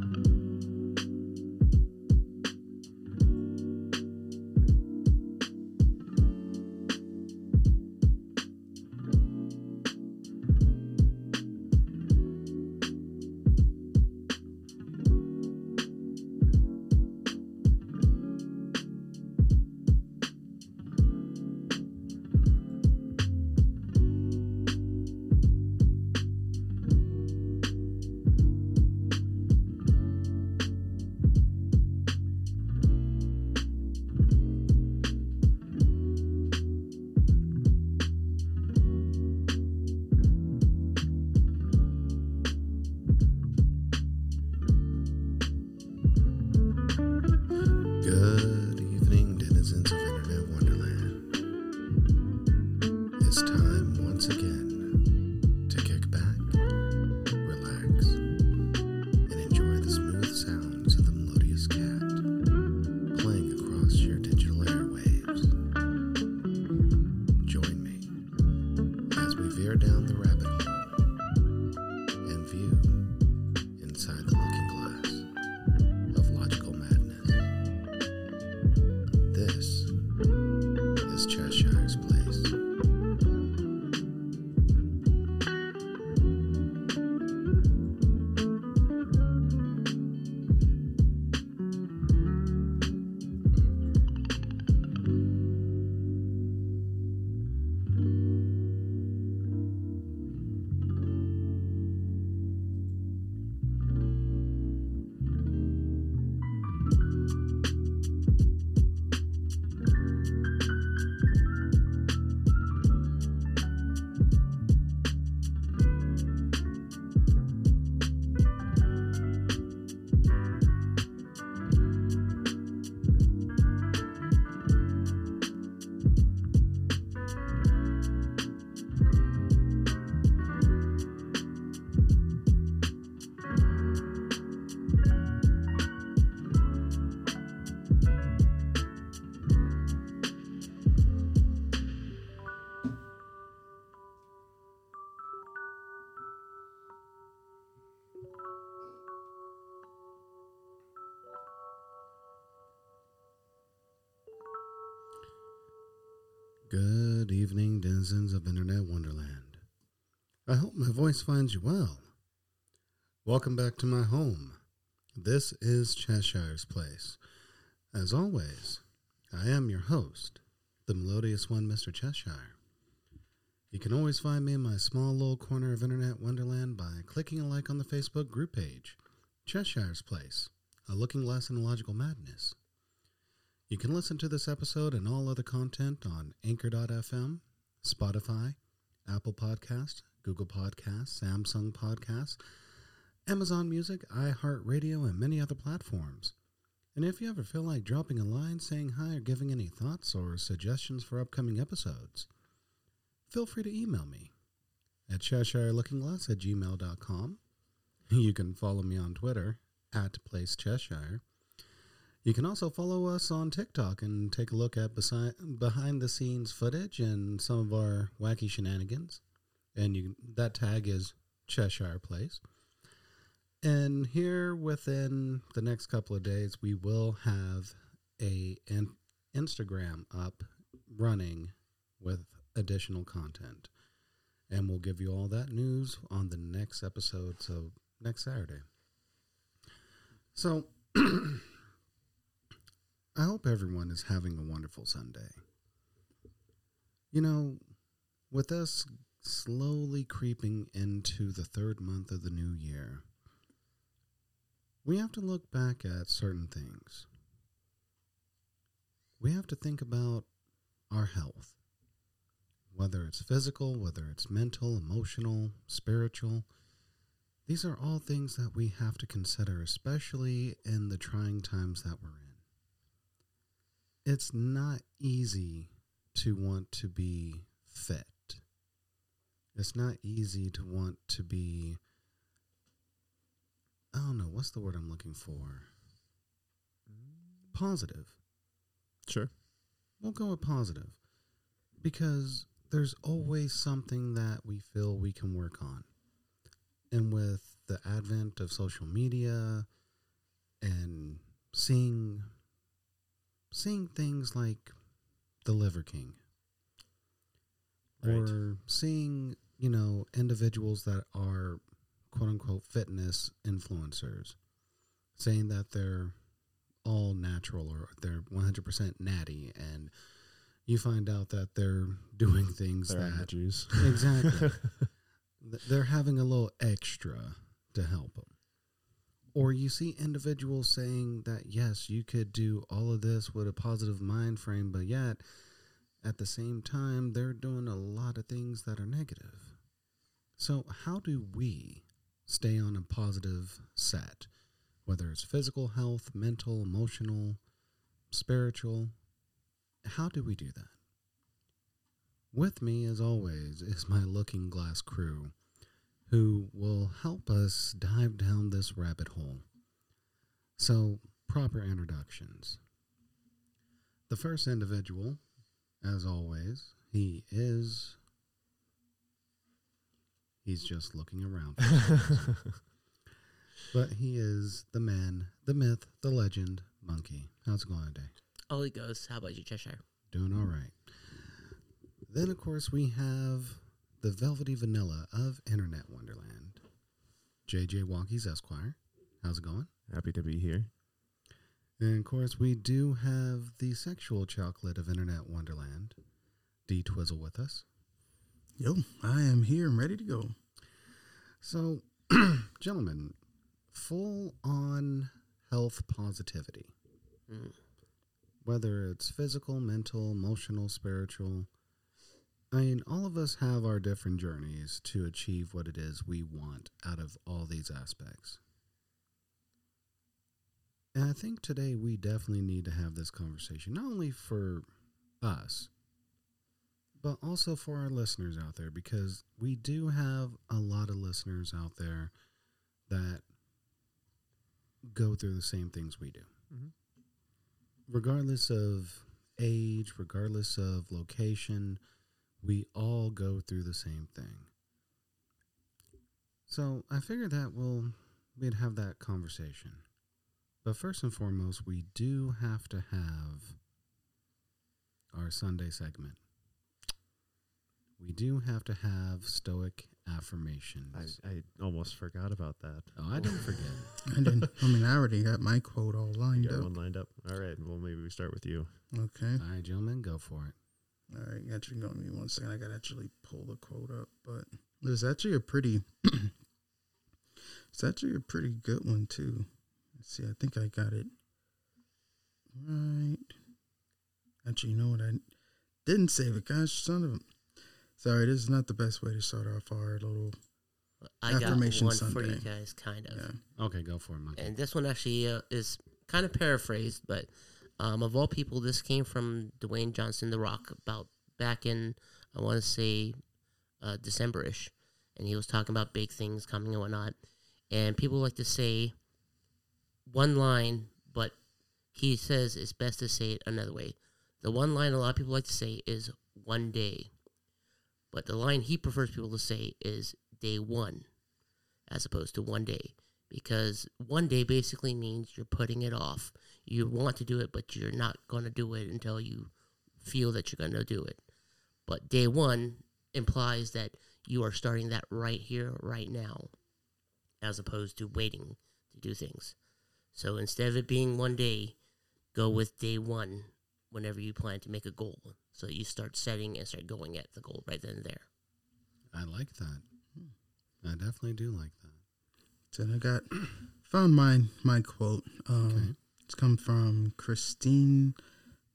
Good my voice finds you well. Welcome back to my home. This is Cheshire's Place. As always, I am your host, the melodious one, Mr. Cheshire. You can always find me in my small little corner of Internet Wonderland by clicking a like on the Facebook group page, Cheshire's Place, a looking glass in logical madness. You can listen to this episode and all other content on Anchor.fm, Spotify, Apple Podcast, Google Podcasts, Samsung Podcasts, Amazon Music, iHeartRadio, and many other platforms. And if you ever feel like dropping a line saying hi or giving any thoughts or suggestions for upcoming episodes, feel free to email me at CheshireLookingGlass at gmail.com. You can follow me on Twitter at Place Cheshire. You can also follow us on TikTok and take a look at besi- behind the scenes footage and some of our wacky shenanigans. And you, that tag is Cheshire Place. And here within the next couple of days, we will have a an Instagram up running with additional content. And we'll give you all that news on the next episode, so next Saturday. So I hope everyone is having a wonderful Sunday. You know, with us slowly creeping into the third month of the new year, we have to look back at certain things. We have to think about our health, whether it's physical, whether it's mental, emotional, spiritual. These are all things that we have to consider, especially in the trying times that we're in it's not easy to want to be fit. It's not easy to want to be. I don't know. What's the word I'm looking for? Positive. Sure. We'll go with positive because there's always something that we feel we can work on. And with the advent of social media, and seeing seeing things like the Liver King, Right. or seeing you know individuals that are quote unquote fitness influencers saying that they're all natural or they're 100% natty and you find out that they're doing things They're that juice. Exactly. they're having a little extra to help them. Or you see individuals saying that yes, you could do all of this with a positive mind frame, but yet at the same time they're doing a lot of things that are negative. So how do we stay on a positive set, whether it's physical health, mental, emotional, spiritual? How do we do that? With me, as always, is my looking glass crew who will help us dive down this rabbit hole. So, proper introductions. The first individual, as always, he is. He's just looking around. but he is the man, the myth, the legend, Monkey. How's it going today? Oh, it goes. How about you, Cheshire? Doing all right. Then, of course, we have the velvety vanilla of Internet Wonderland, JJ Walkies Esquire. How's it going? Happy to be here. And of course, we do have the sexual chocolate of Internet Wonderland, D Twizzle, with us. Yo, I am here and ready to go. So, gentlemen, full on health positivity, Mm. whether it's physical, mental, emotional, spiritual. I mean, all of us have our different journeys to achieve what it is we want out of all these aspects. And I think today we definitely need to have this conversation, not only for us, but also for our listeners out there, because we do have a lot of listeners out there that go through the same things we do. Mhm. Regardless of age, regardless of location, we all go through the same thing. So I figured that we'll we'd have that conversation. But first and foremost, we do have to have our Sunday segment. We do have to have stoic affirmations. I, I almost forgot about that. oh, I didn't forget. I didn't. I mean, I already got my quote all You lined got up. one lined up. All right. Well, maybe we start with you. Okay. All right, gentlemen, go for it. All right. Actually, give me one second. I got to actually pull the quote up, but there's actually a pretty. it's actually a pretty good one too. Let's see. I think I got it right. Actually, you know what? I didn't save it. Gosh, son of a. Sorry, this is not the best way to start off our little. I got Affirmation one for you guys, kind of. Yeah. Okay, go for it, Monkey. And this one actually uh, is kind of paraphrased, but um, of all people, this came from Dwayne Johnson, The Rock, about back in, I want to say, uh, December ish. And he was talking about big things coming and whatnot. And people like to say one line, but he says it's best to say it another way. The one line a lot of people like to say is one day. But the line he prefers people to say is day one, as opposed to one day because one day basically means you're putting it off. You want to do it, but you're not going to do it until you feel that you're going to do it. But day one implies that you are starting that right here, right now, as opposed to waiting to do things. So instead of it being one day, go with day one whenever you plan to make a goal. So you start setting and start going at the goal right then and there. I like that. I definitely do like that. So I got found my my quote. Um, Okay. It's come from Christine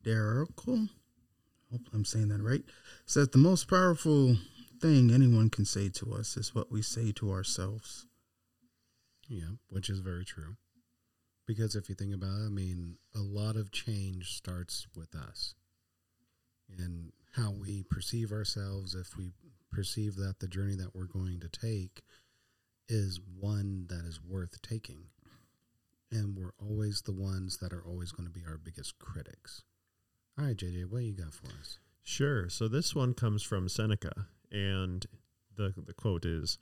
Dericle. Hope I'm saying that right. Says the most powerful thing anyone can say to us is what we say to ourselves. Yeah, which is very true. Because if you think about it, I mean, a lot of change starts with us and how we perceive ourselves. If we perceive that the journey that we're going to take is one that is worth taking, and we're always the ones that are always going to be our biggest critics. All right, JJ, what you got for us? Sure. So this one comes from Seneca, and the the quote is,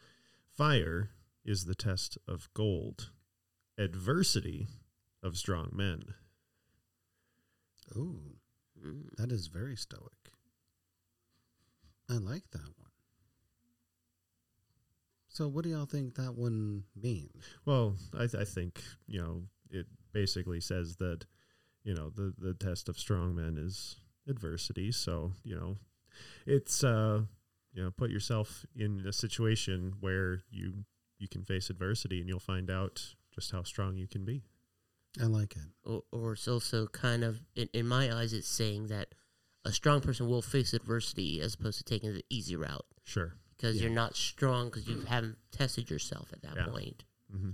"Fire is the test of gold. Adversity of strong men. Ooh, that is very stoic. I like that one. So, what do y'all think that one means? Well, I, th- I think you know it basically says that you know the the test of strong men is adversity. So you know it's uh you know put yourself in a situation where you you can face adversity and you'll find out just how strong you can be. I like it. Or, or it's also kind of, in, in my eyes, it's saying that a strong person will face adversity as opposed to taking the easy route Sure. because Yeah. you're not strong because you haven't tested yourself at that Yeah. point. hmm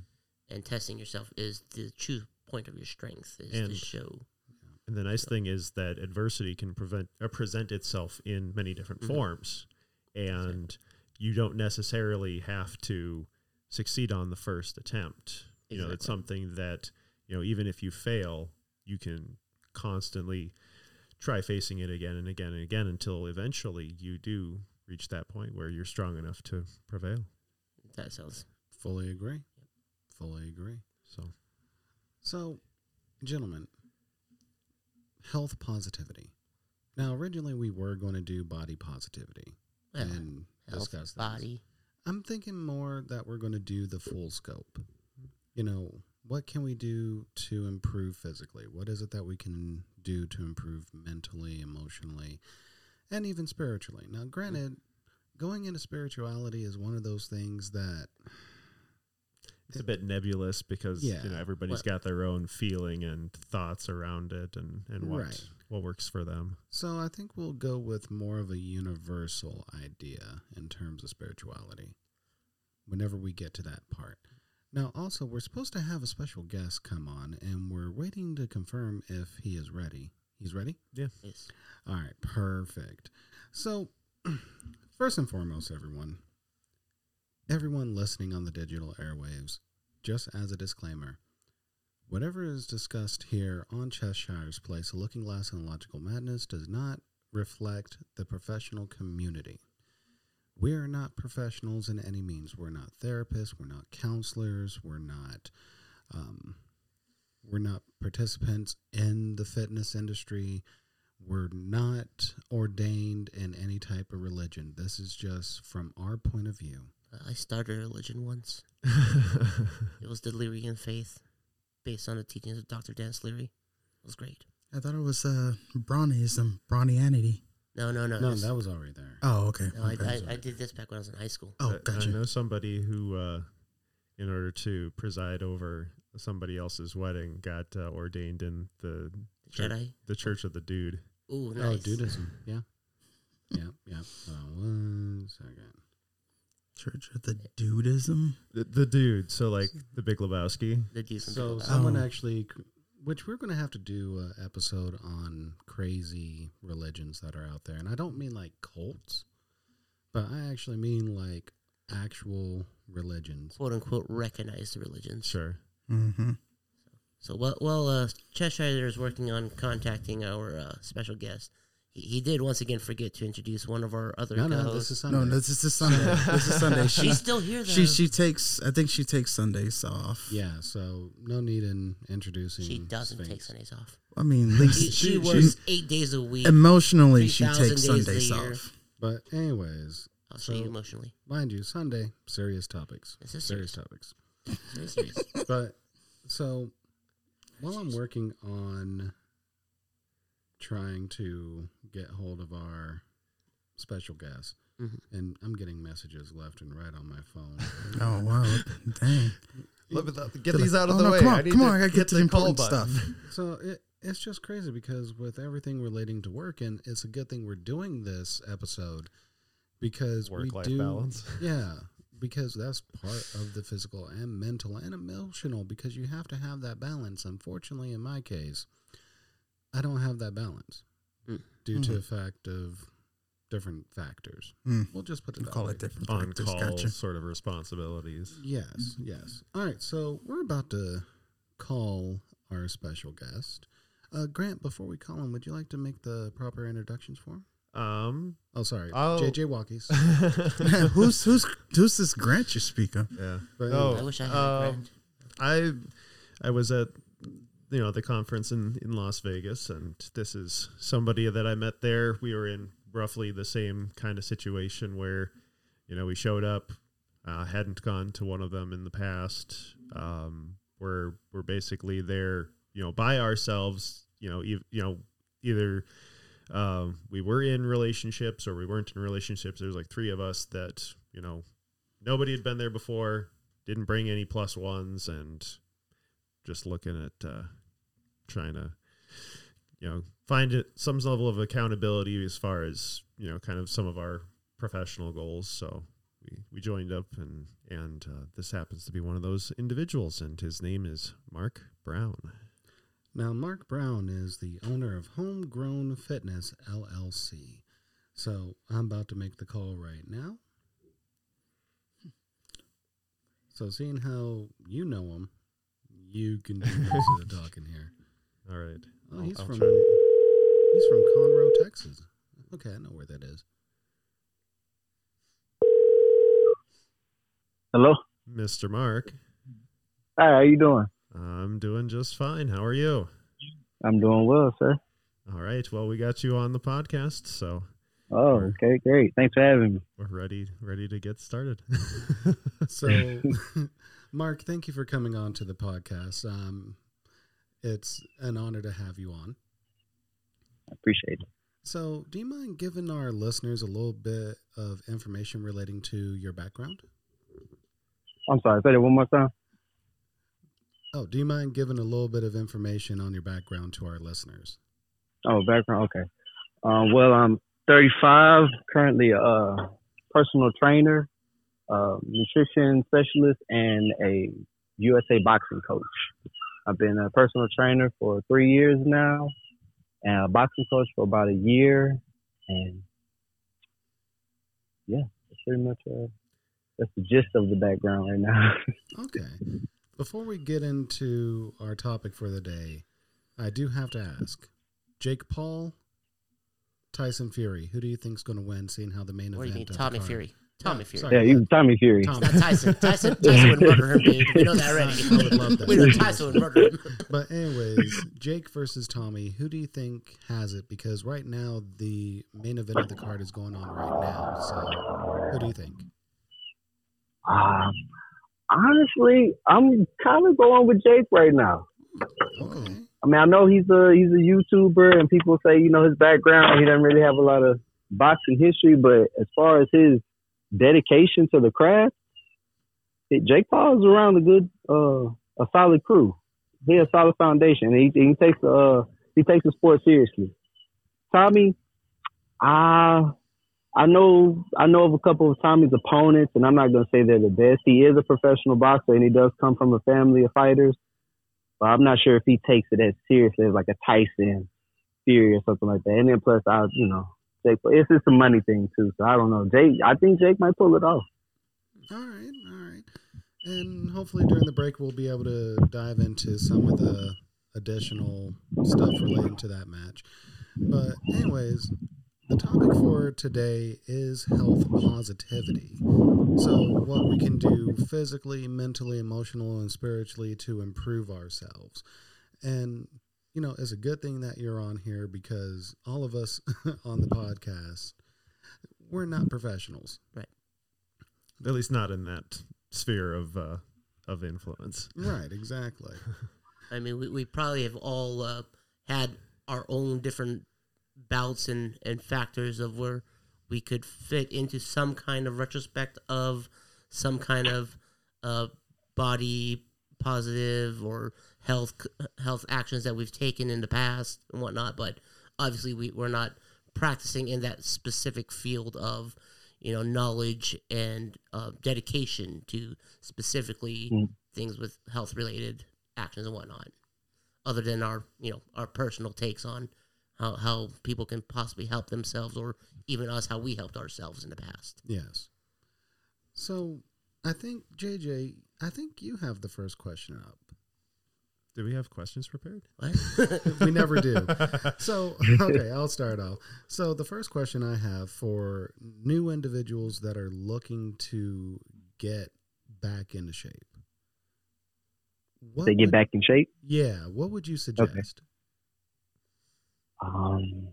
And testing yourself is the true point of your strength is to And- show. And the nice thing is that adversity can prevent uh, present itself in many different Mhm. forms, and you don't necessarily have to succeed on the first attempt. You know, it's something that you know even if you fail, you can constantly try facing it again and again and again until eventually you do reach that point where you're strong enough to prevail. That sounds Fully agree. Fully agree. So So, gentlemen, health positivity. Now, originally we were going to do body positivity well, and health, discuss this. body. I'm thinking more that we're going to do the full scope. You know, what can we do to improve physically? What is it that we can do to improve mentally, emotionally, and even spiritually? Now, granted, going into spirituality is one of those things that it's a bit nebulous because you know Yeah. everybody's Well- got their own feeling and thoughts around it and and what Right. what works for them. So I think we'll go with more of a universal idea in terms of spirituality whenever we get to that part. Now, also, we're supposed to have a special guest come on, and we're waiting to confirm if he is ready. He's ready? Yeah. Yes. All right, perfect. So, first and foremost, everyone, everyone listening on the digital airwaves, just as a disclaimer, whatever is discussed here on Cheshire's Place, a Looking Glass and Logical Madness, does not reflect the professional community. We are not professionals in any means. We're not therapists. We're not counselors. We're not. Um, we're not participants in the fitness industry. We're not ordained in any type of religion. This is just from our point of view. Uh, I started a religion once. It was the Lyrian faith, based on the teachings of Dr. Dan Leary. It was great. I thought it was uh Brownieism, Brownianity. No, no, no. No, that was already there. Oh, okay. no I, okay. I, I did this back when I was in high school. oh, I- I know somebody who, uh, in order to preside over somebody else's wedding, got uh, ordained in the The Sure. Jedi. the Church of the Dude. Ooh, Oh, nice. Dudeism. Yeah. Yeah, yeah. Hold on one second. Church of the Dudeism. The, the Dude. So like the Big Lebowski. The Jews and So someone Oh. actually, which we're going to have to do an episode on crazy religions that are out there, and I don't mean like cults, but I actually mean like actual religions. quote unquote recognized the religions. Sure. Mm-hmm. So while while uh, Cheshire is working on contacting our uh, special guest, he, he did once again forget to introduce one of our other No, no, co-hosts. this is Sunday. No, this is Sunday. this is Sunday. She, She's still here though. she she takes. I think she takes Sundays off. yeah, so no need in introducing. she doesn't take Sphinx. Sundays off. I mean, at She, least she, she, works eight days a week. emotionally she takes days a Sundays off. But anyways, I'll show you emotionally. mind you, Sunday serious topics. This is serious serious. topics. Very serious. but so while I'm working on trying to get hold of our special guest, Mhm. and I'm getting messages left and right on my phone. Oh wow, dang! Get these out of Oh, the no, way. come on, I need come to on, I gotta get to the important stuff. so it, it's just crazy because with everything relating to work, and it's a good thing we're doing this episode because we Work life do, balance. Yeah, because that's part of the physical and mental and emotional because you have to have that balance. Unfortunately, in my case, I don't have that balance Mm. due to Mhm. the fact of different factors. Mm. We'll just put it We that call way. it different On factors. call Gotcha. sort of responsibilities. Yes, yes. All right, so we're about to call our special guest. Uh, Grant, before we call him, would you like to make the proper introductions for him? Um. Oh, sorry, I'll- JJ Walkies. who's who's who's this Grant you speak of? yeah. But Oh, I wish I had um, a grand. I I was at you know the conference in in Las Vegas, and this is somebody that I met there. We were in roughly the same kind of situation where, you know, we showed up, uh, hadn't gone to one of them in the past. Um, we're we're basically there, you know, by ourselves. You know, you know, either um, we were in relationships or we weren't in relationships. There's like three of us that you know nobody had been there before, didn't bring any plus ones, and just looking at uh, trying to you know find it some level of accountability as far as you know kind of some of our professional goals. So we we joined up and and uh, this happens to be one of those individuals, and his name is Mark Brown. Now, Mark Brown is the owner of Home Groan Fitness LLC. So I'm about to make the call right now. So, seeing how you know him, you can do most of the talking here. All right. Oh, he's I'll from try. he's from Conroe, Texas. Okay, I know where that is. Hello. Mr. Mark. Hi, how you doing? I'm doing just fine. How are you? I'm doing well, sir. All right. Well, we got you on the podcast, so Oh, okay, great. Thanks for having me. we're ready ready to get started. So, Mark, thank you for coming on to the podcast. Um, it's an honor to have you on. I appreciate it. So, do you mind giving our listeners a little bit of information relating to your background? I'm sorry. Say that one more time. Oh, do you mind giving a little bit of information on your background to our listeners? Oh, background. Okay. Um, well, I'm 35, currently a uh, personal trainer, uh, nutrition specialist, and a USA boxing coach. I've been a personal trainer for three years now, and a boxing coach for about a year. And yeah, that's pretty much uh, that's the gist of the background right now. Okay. Before we get into our topic for the day, I do have to ask Jake Paul, Tyson Fury, who do you think's going to win, seeing how the main What do you mean, event of Tommy Fury? Tommy Yeah, Fury. sorry. yeah, you Tommy Fury. Tom- Not Tyson. Tyson. Tyson would murder him, dude. We know that already. I would love that. We know Tyson would murder him. But anyways, Jake versus Tommy, who do you think has it? Because right now the main event of the card is going on right now. So who do you think? Um, honestly, I'm kind of going with Jake right now. Okay. I mean, I know he's a he's a YouTuber, and people say you know his background. He doesn't really have a lot of boxing history, but as far as his dedication to the craft, it, Jake Paul is around a good, uh, a solid crew. He has a solid foundation. He he takes uh he takes the sport seriously. Tommy, I I know I know of a couple of Tommy's opponents, and I'm not gonna say they're the best. He is a professional boxer, and he does come from a family of fighters. But I'm not sure if he takes it as seriously as like a Tyson Fury or something like that. And then plus, I you know, Jake, it's just a money thing too. So I don't know. Jake, I think Jake might pull it off. All right, all right. And hopefully during the break we'll be able to dive into some of the additional stuff relating to that match. But anyways, the topic for today is health positivity. So what we can do physically, mentally, emotionally, and spiritually to improve ourselves. And you know, it's a good thing that you're on here because all of us on the podcast we're not professionals. Right. At least not in that sphere of uh, of influence. Right, exactly. I mean, we, we probably have all uh, had our own different bouts and, and factors of where we could fit into some kind of retrospect of some kind of uh, body positive or health health actions that we've taken in the past and whatnot. But obviously, we, we're not practicing in that specific field of you know knowledge and uh, dedication to specifically Mm. things with health related actions and whatnot other than our you know our personal takes on how, how people can possibly help themselves or even us how we helped ourselves in the past Yes. So I think JJ, I think you have the first question up. Do we have questions prepared? We never do. So okay, I'll start off. So the first question I have for new individuals that are looking to get back into shape. What They get would- back in shape. Yeah. What would you suggest? Um,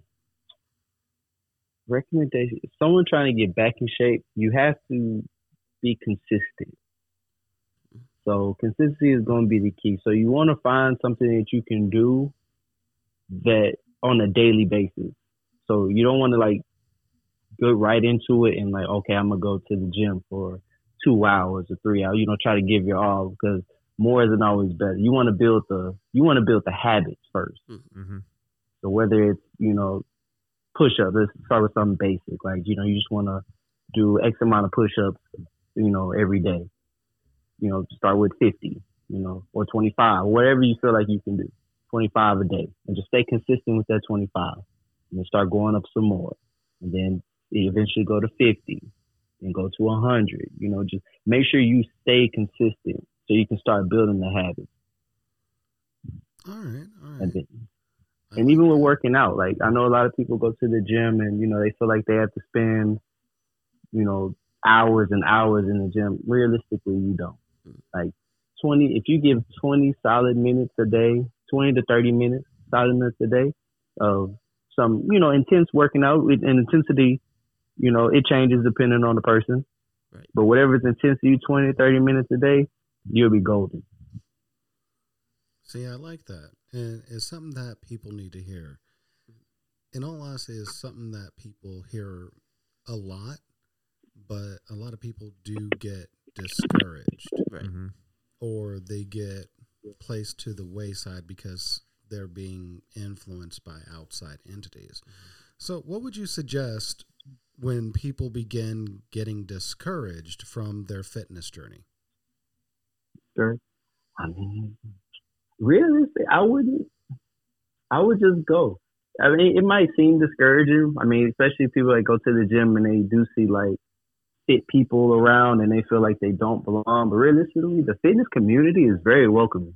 recommendation: Someone trying to get back in shape, you have to be consistent. So consistency is going to be the key. So you want to find something that you can do that on a daily basis. So you don't want to like go right into it and like, okay, I'm gonna go to the gym for two hours or three hours. You know, try to give your all because more isn't always better. You want to build the you want to build the habits first. Mm-hmm. So whether it's, you know, push up, let's start with something basic. Like, you know, you just want to do X amount of push ups, you know, every day. You know, start with 50, you know, or 25, whatever you feel like you can do. 25 a day and just stay consistent with that 25 and then start going up some more and then eventually go to 50 and go to 100. You know, just make sure you stay consistent so you can start building the habit. All right. All right. And then, and even with working out, like I know a lot of people go to the gym and you know they feel like they have to spend, you know, hours and hours in the gym. Realistically, you don't. Like twenty, if you give twenty solid minutes a day, twenty to thirty minutes solid minutes a day of some, you know, intense working out with an intensity, you know, it changes depending on the person. Right. But whatever is intense to you, 20 30 minutes a day, you'll be golden. See, I like that. And it's something that people need to hear. In all honesty, it's something that people hear a lot, but a lot of people do get discouraged Right. Mm-hmm. or they get placed to the wayside because they're being influenced by outside entities. So, what would you suggest when people begin getting discouraged from their fitness journey? Sure. I mean, realistic, I wouldn't. I would just go. I mean, it might seem discouraging. I mean, especially people that go to the gym and they do see like fit people around and they feel like they don't belong. But realistically, the fitness community is very welcoming.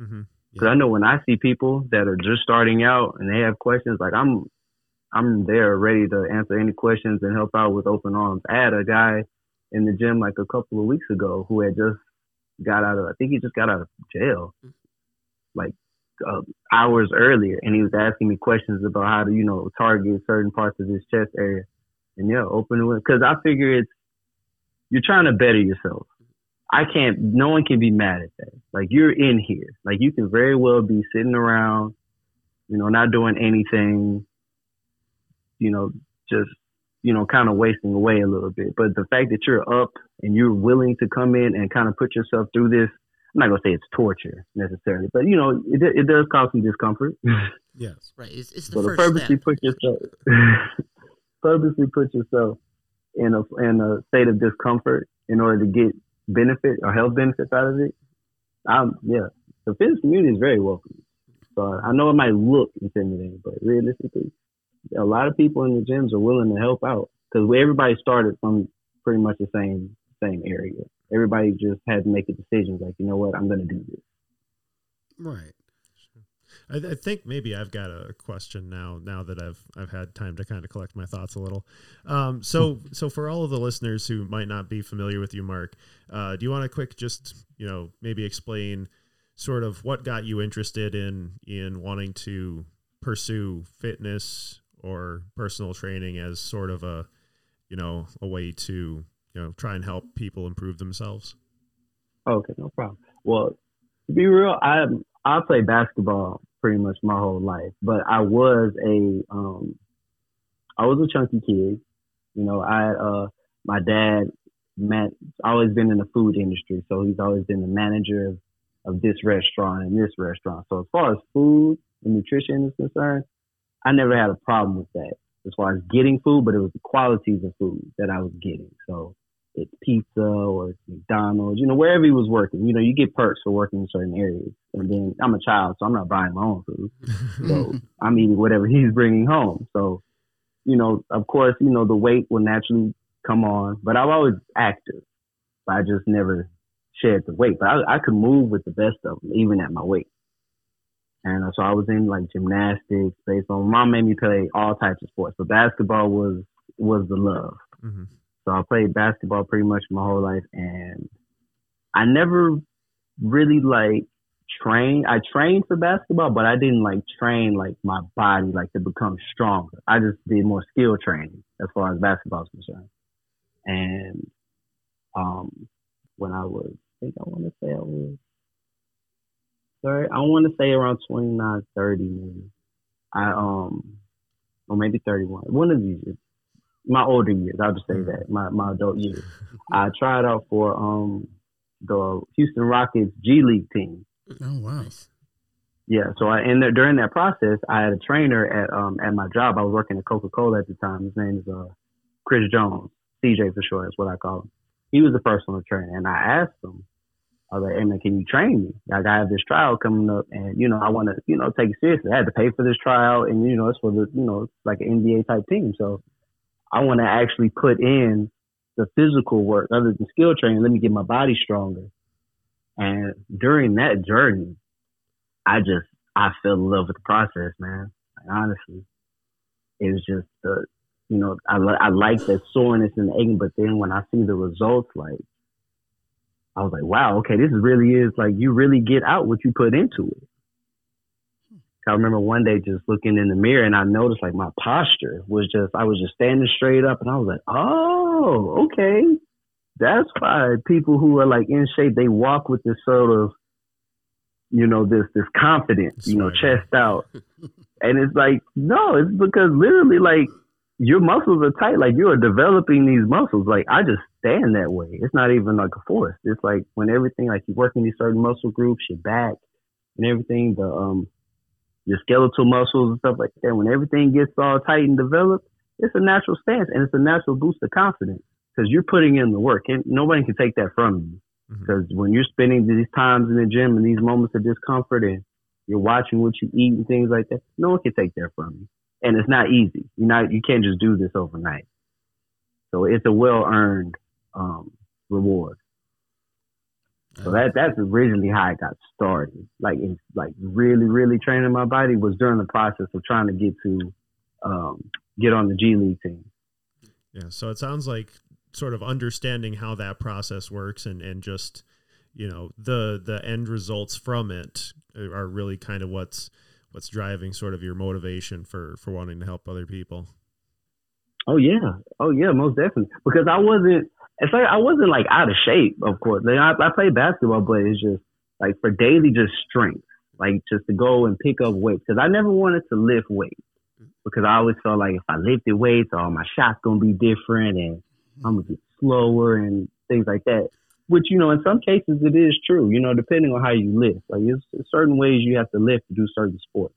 Mm-hmm. Because I know when I see people that are just starting out and they have questions, like I'm, I'm there ready to answer any questions and help out with open arms. I had a guy in the gym like a couple of weeks ago who had just got out of, I think he just got out of jail, like uh, hours earlier, and he was asking me questions about how to, you know, target certain parts of his chest area. And yeah, open it because I figure it's you're trying to better yourself. I can't. No one can be mad at that. Like you're in here. Like you can very well be sitting around, you know, not doing anything. You know, just you know, kind of wasting away a little bit. But the fact that you're up and you're willing to come in and kind of put yourself through this, I'm not gonna say it's torture necessarily, but you know, it it does cause some discomfort. Yes. Right. It's, it's the So to first purposely step. put yourself purposely put yourself in a in a state of discomfort in order to get benefit or health benefits out of it. Um, yeah, the fitness community is very welcoming. So I know it might look intimidating, but realistically, a lot of people in the gyms are willing to help out because everybody started from pretty much the same same area. Everybody just had to make a decision, like you know what, I'm going to do this. Right. I, I think maybe I've got a question now. Now that I've I've had time to kind of collect my thoughts a little. Um, so so for all of the listeners who might not be familiar with you, Mark, uh, do you want to quick just you know maybe explain sort of what got you interested in in wanting to pursue fitness or personal training as sort of a you know a way to you know try and help people improve themselves. Okay, no problem. Well, to be real, I I played basketball pretty much my whole life, but I was a um I was a chunky kid. You know, I uh my dad man always been in the food industry, so he's always been the manager of, of this restaurant and this restaurant. So as far as food and nutrition is concerned, I never had a problem with that as far as getting food, but it was the qualities of food that I was getting. So it's pizza or it's McDonald's, you know, wherever he was working, you know, you get perks for working in certain areas. And then I'm a child, so I'm not buying my own food. So I'm eating whatever he's bringing home. So, you know, of course, you know, the weight will naturally come on, but I'm always active. But I just never shared the weight. But I, I could move with the best of them, even at my weight. And so I was in like gymnastics, baseball. My mom made me play all types of sports, but basketball was was the love. hmm So I played basketball pretty much my whole life, and I never really like train. I trained for basketball, but I didn't like train like my body like to become stronger. I just did more skill training as far as basketball is concerned. And um, when I was, I think I want to say I was, sorry, I want to say around 29, 30 maybe. I um, or maybe 31. One of these. My older years, I'll just say that. My my adult years. I tried out for um the Houston Rockets G League team. Oh wow. Yeah, so I and during that process, I had a trainer at um at my job. I was working at Coca Cola at the time. His name is uh Chris Jones, CJ for short. is what I call him. He was a personal trainer, and I asked him, I was like, "Hey man, can you train me? Like I have this trial coming up, and you know I want to you know take it seriously. I had to pay for this trial, and you know it's for the you know it's like an NBA type team, so I want to actually put in the physical work other than skill training. Let me get my body stronger. And during that journey, I just I fell in love with the process, man. Like, honestly, it was just the you know I I like the soreness and the aching, but then when I see the results, like I was like, wow, okay, this really is like you really get out what you put into it. I remember one day just looking in the mirror and I noticed like my posture was just I was just standing straight up and I was like, oh, okay. That's why people who are like in shape they walk with this sort of you know this this confidence, you know, chest out. and it's like no, it's because literally like your muscles are tight. Like you are developing these muscles. Like I just stand that way. It's not even like a force. It's like when everything like you working these certain muscle groups, your back and everything, the um your skeletal muscles and stuff like that. When everything gets all tight and developed, it's a natural stance and it's a natural boost of confidence because you're putting in the work and nobody can take that from you. Because when you're spending these times in the gym and these moments of discomfort and you're watching what you eat and things like that, no one can take that from you. And it's not easy. You not you can't just do this overnight. So it's a well earned um, reward. So that that's originally how I got started. Like in, like really really training my body was during the process of trying to get to um, get on the G League team. Yeah. So it sounds like sort of understanding how that process works and, and just, you know, the the end results from it are really kind of what's what's driving sort of your motivation for for wanting to help other people. Oh yeah, oh yeah, most definitely. Because I wasn't, it's like I wasn't like out of shape. Of course, like, I, I played basketball, but it's just like for daily just strength, like just to go and pick up weights. Because I never wanted to lift weights because I always felt like if I lifted weights, all my shots gonna be different and mm-hmm. I'm gonna get slower and things like that. Which you know, in some cases it is true. You know, depending on how you lift. Like there's certain ways you have to lift to do certain sports,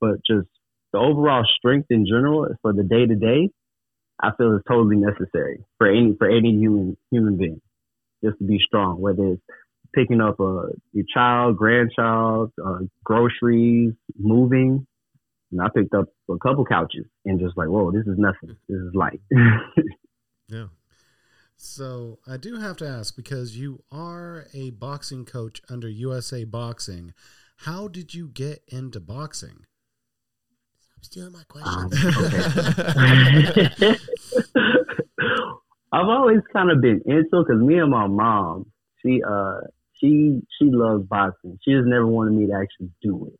but just the overall strength in general for the day to day, I feel is totally necessary for any for any human human being, just to be strong. Whether it's picking up a your child, grandchild, uh, groceries, moving. And I picked up a couple couches and just like, whoa, this is nothing. This is light. Yeah. So I do have to ask because you are a boxing coach under USA Boxing. How did you get into boxing? Stop stealing my Um, questions. okay. I've always kind of been into because me and my mom, she uh she she loves boxing. She just never wanted me to actually do it.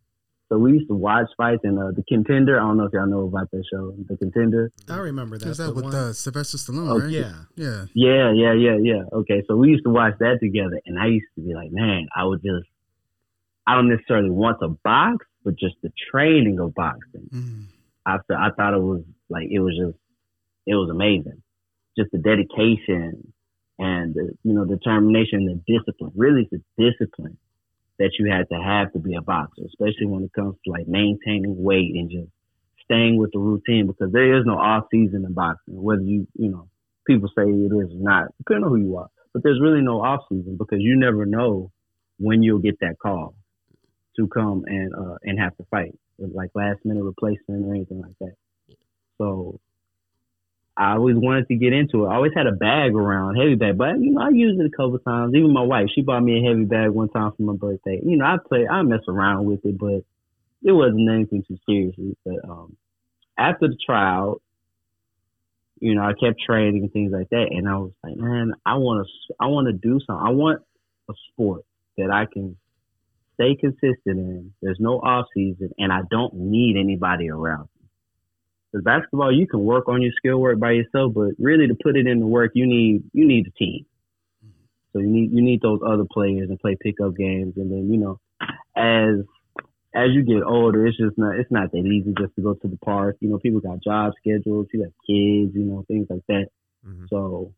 So we used to watch fights and uh, the Contender. I don't know if y'all know about that show, The Contender. I remember that. Is that the with one- uh, Sylvester Stallone, Oh, right? yeah. Yeah. Yeah, yeah, yeah, yeah. Okay, so we used to watch that together, and I used to be like, man, I would just, I don't necessarily want to box, but just the training of boxing. Mm. I th- I thought it was like it was just it was amazing, just the dedication and the you know determination, and the discipline. Really, the discipline that you had to have to be a boxer, especially when it comes to like maintaining weight and just staying with the routine. Because there is no off season in boxing, whether you you know people say it is or not, depending on who you are. But there's really no off season because you never know when you'll get that call to come and uh, and have to fight like last minute replacement or anything like that. So I always wanted to get into it. I always had a bag around, heavy bag, but you know I used it a couple times. Even my wife, she bought me a heavy bag one time for my birthday. You know I play, I mess around with it, but it wasn't anything too serious. But um, after the trial, you know I kept training and things like that, and I was like, man, I want to, I want to do something. I want a sport that I can stay consistent in. There's no off season, and I don't need anybody around. Because basketball, you can work on your skill work by yourself, but really to put it into work, you need you need a team. So you need you need those other players and play pickup games, and then you know, as as you get older, it's just not it's not that easy just to go to the park. You know, people got job schedules, you got kids, you know, things like that. Mhm. So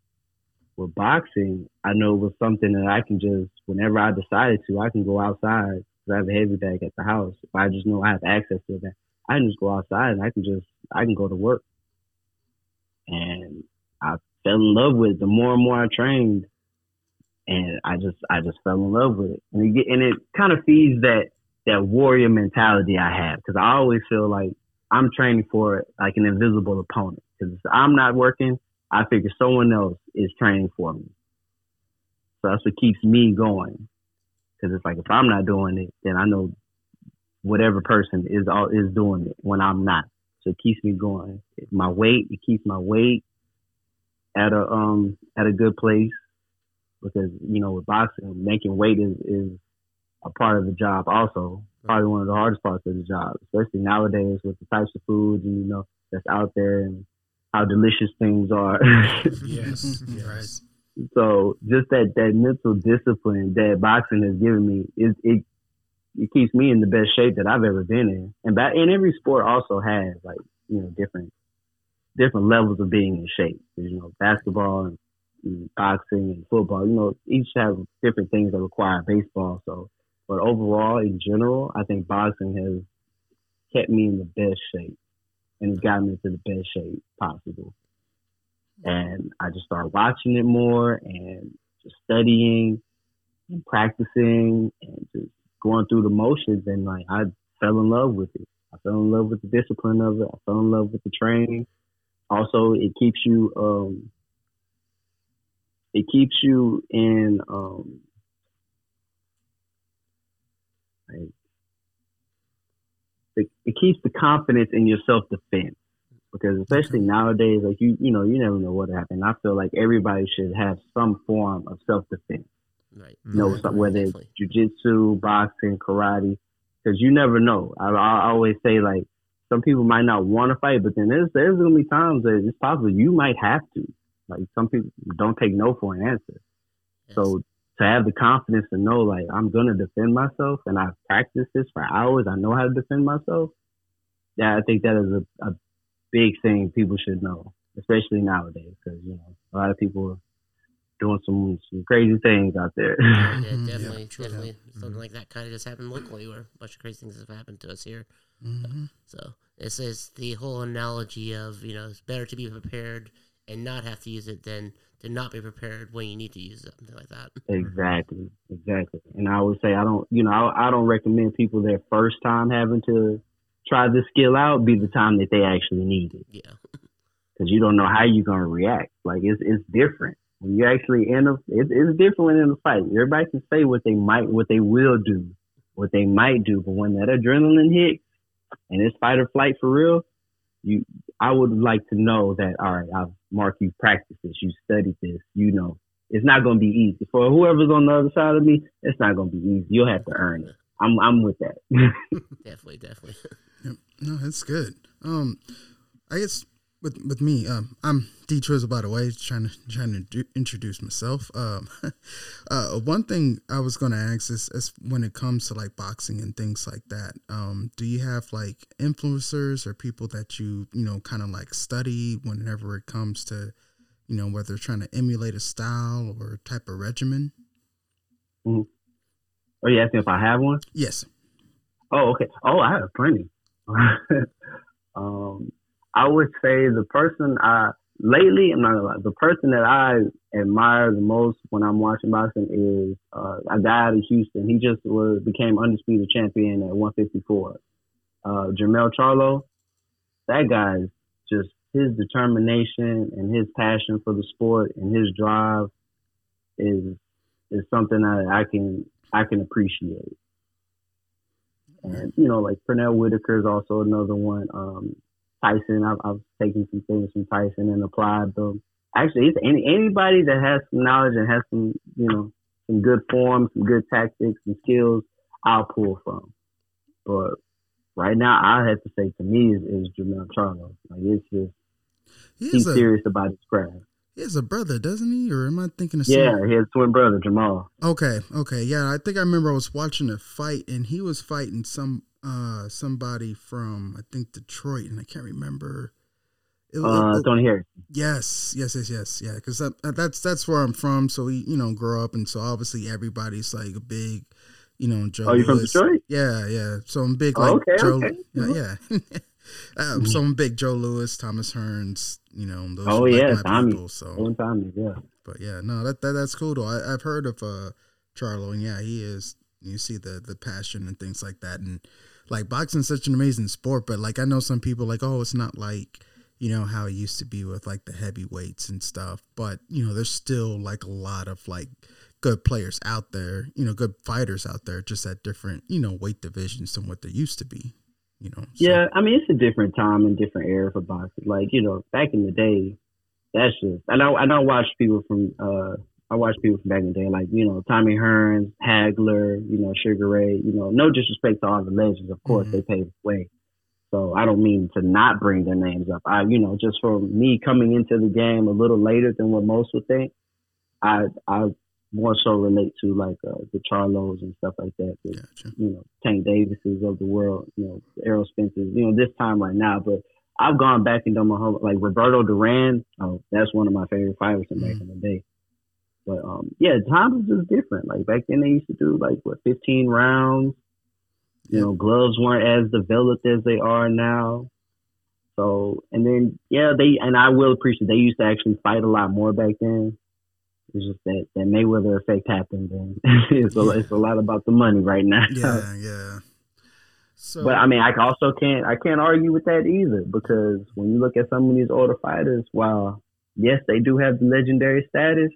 with boxing, I know it was something that I can just whenever I decided to, I can go outside because I have a heavy bag at the house. If I just know I have access to that, I can just go outside and I can just I can go to work. And I fell in love with it. The more and more I trained, and I just I just fell in love with it. And it and it kind of feeds that that warrior mentality I have because I always feel like I'm training for like an invisible opponent. Because I'm not working, I figure someone else is training for me. So that's what keeps me going. Because it's like if I'm not doing it, then I know whatever person is all is doing it when I'm not. So it keeps me going. My weight, it keeps my weight at a um at a good place because you know with boxing, making weight is is a part of the job. Also, probably one of the hardest parts of the job, especially nowadays with the types of foods and you know that's out there and how delicious things are. Yes, Yes. so just that that mental discipline that boxing has given me is it it keeps me in the best shape that I've ever been in. And ba- and every sport also has like you know different different levels of being in shape. You know, basketball and, and boxing and football. You know, each have different things that require baseball. So, but overall, in general, I think boxing has kept me in the best shape and it's gotten me to the best shape possible and I just started watching it more and just studying and practicing and just going through the motions and like I fell in love with it. I fell in love with the discipline of it. I fell in love with the training. Also, it keeps you um it keeps you in um like it, it keeps the confidence in your self defense because especially nowadays, like you, you know, you never know what happened. I feel like everybody should have some form of self defense. Right. You know, Mhm. so whether it's Definitely. jujitsu, boxing, karate, because you never know. I, I always say like some people might not want to fight, but then there's there's gonna be times that it's possible you might have to. Like some people don't take no for an answer. Yes. So to have the confidence to know like I'm gonna defend myself and I've practiced this for hours, I know how to defend myself. Yeah, I think that is a, a big thing people should know, especially nowadays, because you know a lot of people are doing some some crazy things out there. Yeah, Mhm. definitely, Yeah, true. definitely. Mm-hmm. Something like that kind of just happened locally, where a bunch of crazy things have happened to us here. hmm So this is the whole analogy of you know it's better to be prepared and not have to use it than to not be prepared when you need to use something like that. Exactly, exactly. And I would say I don't, you know, I, I don't recommend people their first time having to try this skill out be the time that they actually need it Yeah, because you don't know how you're gonna react. Like it's it's different when you actually in a. It, it's different when in a fight. Everybody can say what they might, what they will do, what they might do, but when that adrenaline hits and it's fight or flight for real, you, I would like to know that. All right, I've Mark, you practiced this, you studied this, you know. It's not going to be easy for whoever's on the other side of me. It's not going to be easy. You'll have to earn it. I'm I'm with that. definitely, definitely. Yep. No, that's good. Um, I guess with with me, um, I'm D Twizzle by the way, trying to trying to do, introduce myself. Um, uh, one thing I was going to ask is, is when it comes to like boxing and things like that. Um, do you have like influencers or people that you you know kind of like study whenever it comes to you know whether trying to emulate a style or type of regimen? Are you asking if I have one? Yes. Oh, okay. Oh, I have plenty. um, I would say the person I lately, I'm not gonna lie, the person that I admire the most when I'm watching boxing is uh, a guy out of Houston. He just was became undisputed champion at 154. Uh, Jermell Charlo. That guy is just his determination and his passion for the sport and his drive is is something that I can I can appreciate. And you know, like Pernell Whitaker is also another one. Um, Tyson, I've, I've taken some things from Tyson and applied them. Actually, it's any anybody that has some knowledge and has some you know some good form, some good tactics, and skills, I'll pull from. But right now, I have to say to me is, is Jermell Charlo. Like it's just He he's a serious about his craft. He has a brother, doesn't he? Or am I thinking of Yeah, someone? has twin brother Jamal. Okay, okay, yeah. I think I remember I was watching a fight and he was fighting some uh somebody from I think Detroit and I can't remember. It, Uh, it- Tony Harris. yes, yes, yes, yes, yeah. Because that, that's that's where I'm from. So we you know grow up and so obviously everybody's like a big, you know Joe. Oh, you from Detroit? Yeah, yeah. So I'm big Oh, like okay, Joe. okay. Yeah, yeah. um, so I'm big Joe Louis, Thomas Hearns. You know those. Oh, are yeah, my Tommy. people, so One time, yeah. but yeah, no, that, that that's cool though. I, I've heard of uh Charlo, and yeah, he is. You see the the passion and things like that, and like boxing's such an amazing sport. But like I know some people like, oh, it's not like you know how it used to be with like the heavyweights and stuff. But you know, there's still like a lot of like good players out there. You know, good fighters out there, just at different you know weight divisions than what they used to be. You know. so- Yeah, I mean it's a different time and different era for boxing. Like you know, back in the day, that's just. I know. I know. Watch people from. uh I watch people from back in the day, like you know Tommy Hearns, Hagler, you know Sugar Ray. You know, no disrespect to all the legends, of course Mhm. they paved the way. So I don't mean to not bring their names up. I, you know, just for me coming into the game a little later than what most would think, I I more so relate to like uh, the Charlos and stuff like that. the Gotcha. you know, Tank Davises of the world, you know, Errol Spencer's, you know, this time right now. But I've gone back and done my whole like Roberto Duran. Oh, that's one of my favorite fighters from back in the day. But um, yeah, times was just different. Like back then, they used to do like what 15 rounds. You Yeah. know, gloves weren't as developed as they are now. So, and then yeah, they and I will appreciate they used to actually fight a lot more back then. It's just that that Mayweather effect happened, and it's a, it's a lot about the money right now. Yeah, yeah. So, But I mean, I also can't I can't argue with that either because when you look at some of these older fighters, while yes, they do have the legendary status,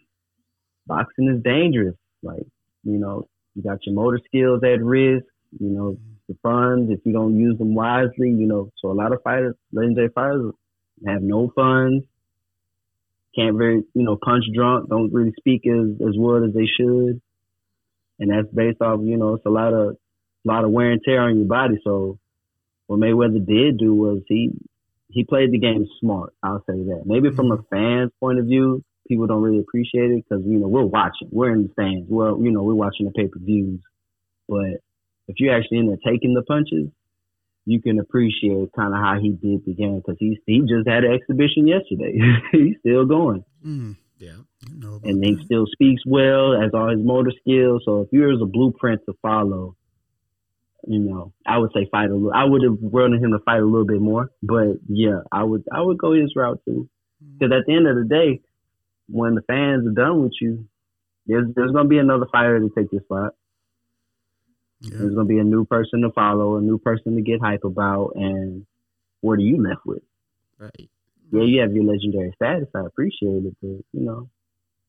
boxing is dangerous. Like you know, you got your motor skills at risk. You know, mm-hmm. the funds if you don't use them wisely. You know, so a lot of fighters, legendary fighters, have no funds. Can't very you know punch drunk. Don't really speak as as well as they should. And that's based off you know it's a lot of a lot of wear and tear on your body. So what Mayweather did do was he he played the game smart. I'll say that. Maybe from a fan's point of view, people don't really appreciate it because you know we're watching, we're in the stands, well you know we're watching the pay per views. But if you're actually in there taking the punches, you can appreciate kind of how he did the game because he he just had an exhibition yesterday. He's still going Mm, yeah. I know about and he still speaks well, has all his motor skills. So if yours a blueprint to follow, you know, I would say fight a little. I would have wanted him to fight a little bit more, but yeah, I would I would go his route too. Because at the end of the day, when the fans are done with you, there's there's gonna be another fighter to take your spot. Yeah. There's gonna be a new person to follow, a new person to get hype about, and what are you left with? Right. yeah, you have your legendary status. I appreciate it, but you know,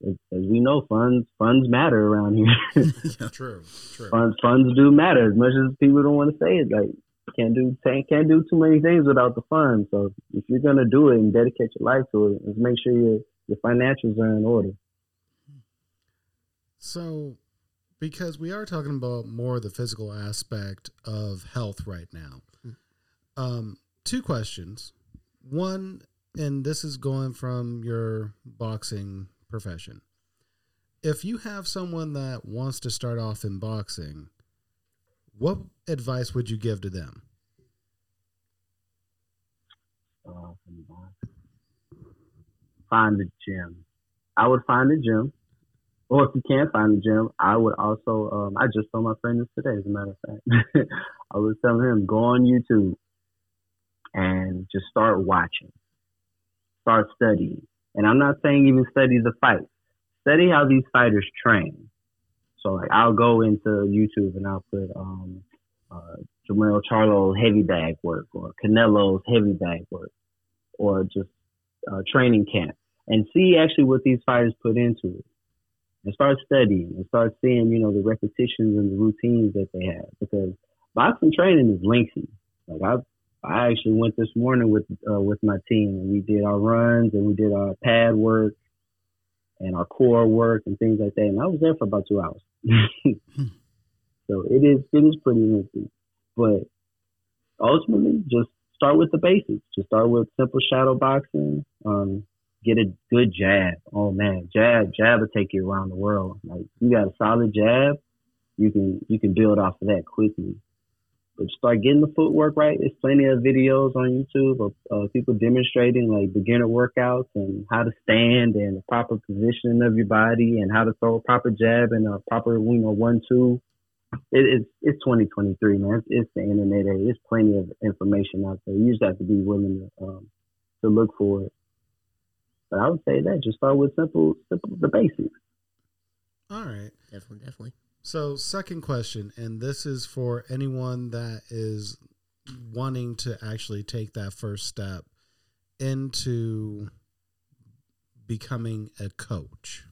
as, as we know, funds funds matter around here. True. True. funds funds do matter as much as people don't want to say it. Like can't do can't, can't do too many things without the funds. So if you're gonna do it and dedicate your life to it, just make sure your your financials are in order. So, because we are talking about more the physical aspect of health right now, um, two questions. One, and this is going from your boxing profession. If you have someone that wants to start off in boxing, what advice would you give to them? Uh, find a gym. I would find a gym. Or if you can't find a gym, I would also, um, I just told my friend this today, as a matter of fact. I was telling him, go on YouTube and just start watching. Start studying. And I'm not saying even study the fight. Study how these fighters train. So like I'll go into YouTube and I'll put um uh Jermell Charlo's heavy bag work or Canelo's heavy bag work or just uh, training camp and see actually what these fighters put into it and start studying and start seeing, you know, the repetitions and the routines that they have because boxing training is lengthy. Like I, I actually went this morning with, uh, with my team and we did our runs and we did our pad work and our core work and things like that. And I was there for about two hours. so it is it is pretty lengthy, but ultimately just start with the basics. Just start with simple shadow boxing. Um, get a good jab. Oh man, jab jab will take you around the world. Like you got a solid jab, you can you can build off of that quickly. But start getting the footwork right. There's plenty of videos on YouTube of people demonstrating like beginner workouts and how to stand and the proper positioning of your body and how to throw a proper jab and a proper you know one two. It, it's it's 2023, man. It's, it's the internet. There's plenty of information out there. You just have to be willing to um, to look for it. But I would say that just start with simple, simple the basics. All right. Definitely, definitely. So, second question, and this is for anyone that is wanting to actually take that first step into becoming a coach.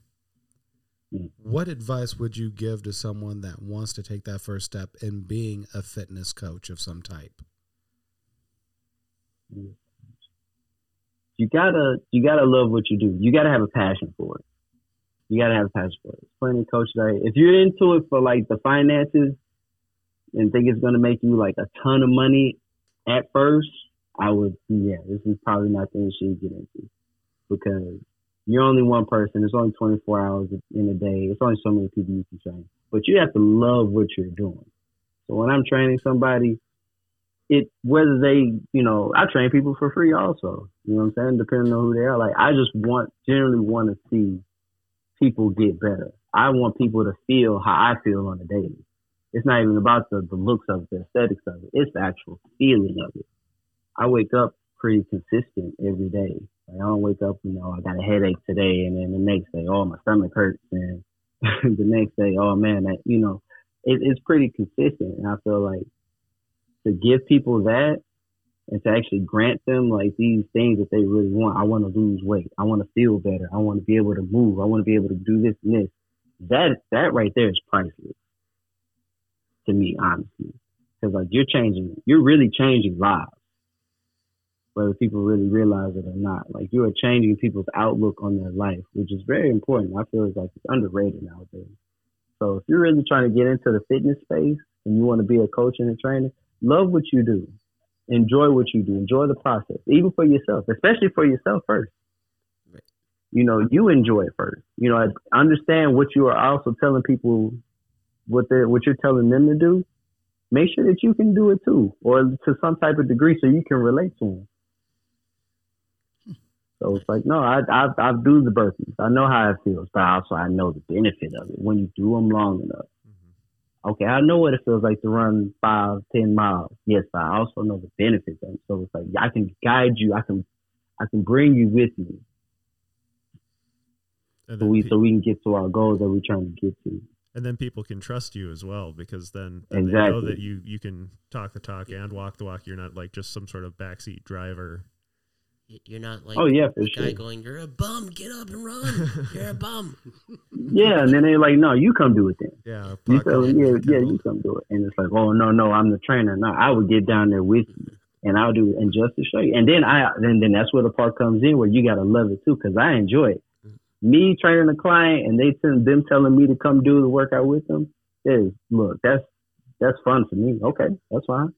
Mm. What advice would you give to someone that wants to take that first step in being a fitness coach of some type? You gotta you gotta love what you do. You gotta have a passion for it. You gotta have a passion for it. Plenty of coaches. If you're into it for like the finances and think it's gonna make you like a ton of money at first, I would yeah, this is probably not the industry you get into because you're only one person. it's only 24 hours in a day. It's only so many people you can train, but you have to love what you're doing. So when I'm training somebody, it whether they you know I train people for free also. You know what I'm saying? Depending on who they are. Like I just want generally want to see people get better. I want people to feel how I feel on a daily. It's not even about the, the looks of it, the aesthetics of it. It's the actual feeling of it. I wake up pretty consistent every day. Like I don't wake up, you know, I got a headache today, and then the next day, oh, my stomach hurts, and the next day, oh man, that you know, it, it's pretty consistent. And I feel like to give people that and to actually grant them like these things that they really want. I want to lose weight. I want to feel better. I want to be able to move. I want to be able to do this and this. That that right there is priceless to me, honestly, because like you're changing, you're really changing lives, whether people really realize it or not. Like you are changing people's outlook on their life, which is very important. I feel like it's underrated nowadays. So if you're really trying to get into the fitness space and you want to be a coach and a trainer, love what you do enjoy what you do, enjoy the process, even for yourself, especially for yourself first. You know, you enjoy it first. You know, I understand what you are also telling people what they what you're telling them to do. Make sure that you can do it too, or to some type of degree, so you can relate to them. So it's like, no, I I I do the burpees. I know how it feels, but also I know the benefit of it when you do them long enough okay, I know what it feels like to run five, ten miles. Yes, but I also know the benefits of it. So it's like I can guide you. I can, I can bring you with me. And So we pe- so we can get to our goals that we're trying to get to. and then people can trust you as well because then, then they know that you you can talk the talk and walk the walk. You're not like just some sort of backseat driver. Y- You're not like Oh yeah, for the guy sure. going, "You're a bum. Get up and run. You're a bum." Yeah, and then they're like, no, you come do it then. Yeah, You puck tell yeah, yeah, you come do it. And it's like, oh no, no, I'm the trainer. No, I would get down there with you, and I'll do it, and just to show you. And then I, then then that's where the part comes in where you gotta love it too, because I enjoy it. Me training a client and they send them telling me to come do the workout with them. Is look, that's that's fun for me. Okay, that's fine.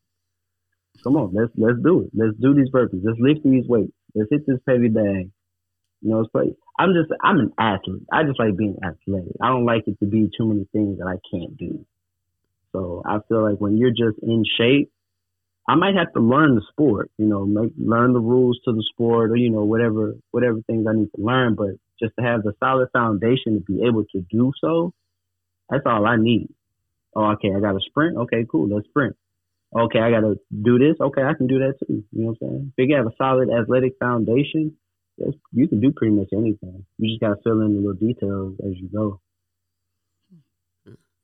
Come on, let's let's do it. Let's do these burpees. Let's lift these weights. Let's hit this heavy bag. You know, it's like I'm just I'm an athlete. I just like being athletic. I don't like it to be too many things that I can't do. So I feel like when you're just in shape, I might have to learn the sport. You know, make learn the rules to the sport, or you know whatever whatever things I need to learn. But just to have the solid foundation to be able to do so, that's all I need. Oh, okay, I got to sprint. Okay, cool, let's sprint. Okay, I got to do this. Okay, I can do that too. You know what I'm saying? If you have a solid athletic foundation, you can do pretty much anything. You just got to fill in the little details as you go.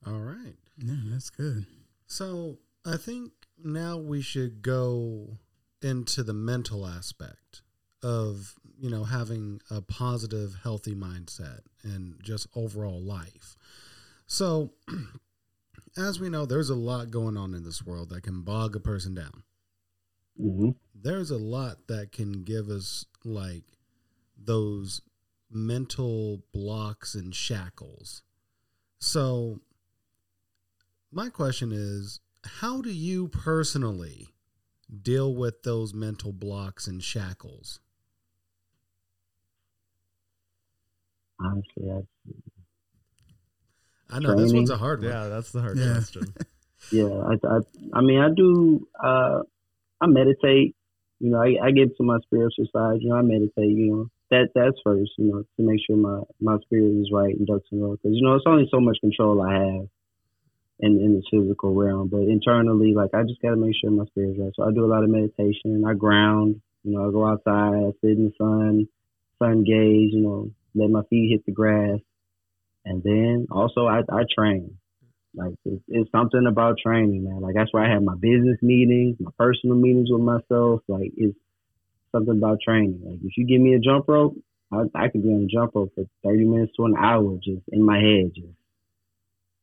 All right. Yeah, that's good. So I think now we should go into the mental aspect of you know having a positive, healthy mindset and just overall life. So, as we know, there's a lot going on in this world that can bog a person down. hmm There's a lot that can give us like those mental blocks and shackles. So, my question is how do you personally deal with those mental blocks and shackles? Honestly, I, I know this one's a hard one. Yeah, that's the hard Yeah. question. yeah, I, I, I mean, I do. Uh, I meditate. You know, I, I get to my spiritual side. You know, I meditate. You know, that that's first. You know, to make sure my my spirit is right and ducks in a row. Because you know, it's only so much control I have in in the physical realm, but internally, like I just got to make sure my spirit's right. So I do a lot of meditation. I ground. You know, I go outside, I sit in the sun, sun gaze. You know, let my feet hit the grass, and then also I I train. Like it's, it's something about training, man. Like that's where I have my business meetings, my personal meetings with myself. Like it's something about training. Like if you give me a jump rope, I, I could be on a jump rope for thirty minutes to an hour, just in my head, just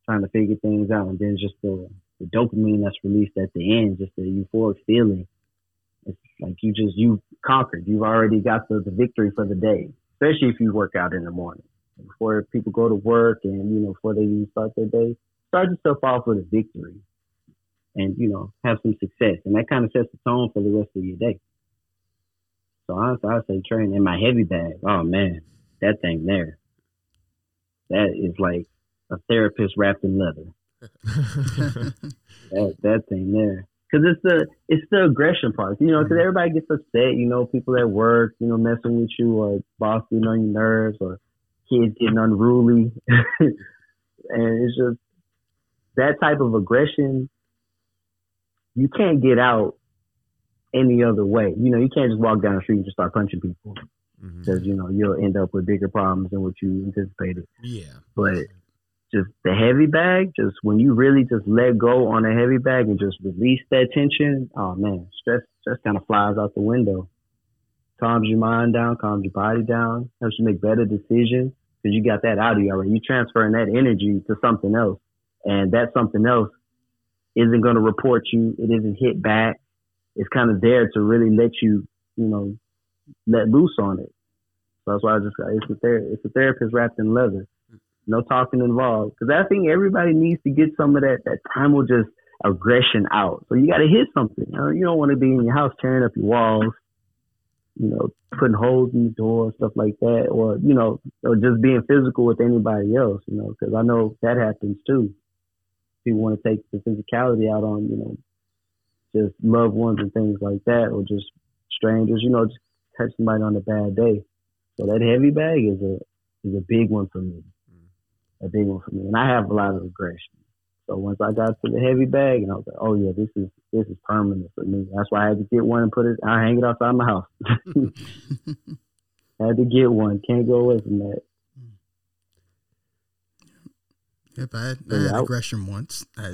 trying to figure things out. And then just the, the dopamine that's released at the end, just the euphoric feeling. It's like you just you conquered. You've already got the, the victory for the day. Especially if you work out in the morning before people go to work and you know before they even start their day start yourself off with a victory and, you know, have some success. And that kind of sets the tone for the rest of your day. So honestly, I say train in my heavy bag. Oh man, that thing there. That is like a therapist wrapped in leather. That that thing there. Cause it's the it's the aggression part, you know. Cause mm-hmm. everybody gets upset, you know. People at work, you know, messing with you, or boss getting on your nerves, or kids getting unruly, and it's just that type of aggression you can't get out any other way. You know, you can't just walk down the street and just start punching people Mhm. because you know you'll end up with bigger problems than what you anticipated. Yeah. But just the heavy bag, just when you really just let go on a heavy bag and just release that tension, oh man, stress stress kind of flies out the window. Calms your mind down, calms your body down, helps you make better decisions because you got that out of you already. You transferring that energy to something else, and that something else isn't going to report you. It isn't hit back. It's kind of there to really let you, you know, let loose on it. So that's why I just it's a ther- it's a therapist wrapped in leather. No talking involved. Because I think everybody needs to get some of that that primal just aggression out. So you got to hit something. You, know? you don't want to be in your house tearing up your walls, you know, putting holes in the door, stuff like that, or you know, or just being physical with anybody else. You know, because I know that happens too. People want to take the physicality out on you know, just loved ones and things like that, or just strangers. You know, just catch somebody on a bad day. So that heavy bag is a is a big one for me. Mm. A big one for me. And I have a lot of aggression. So once I got to the heavy bag and I was like, Oh yeah, this is this is permanent for me. That's why I had to get one and put it I hang it outside my house. had to get one. Can't go away from that. Yep, I had, I Yeah, had aggression once. I,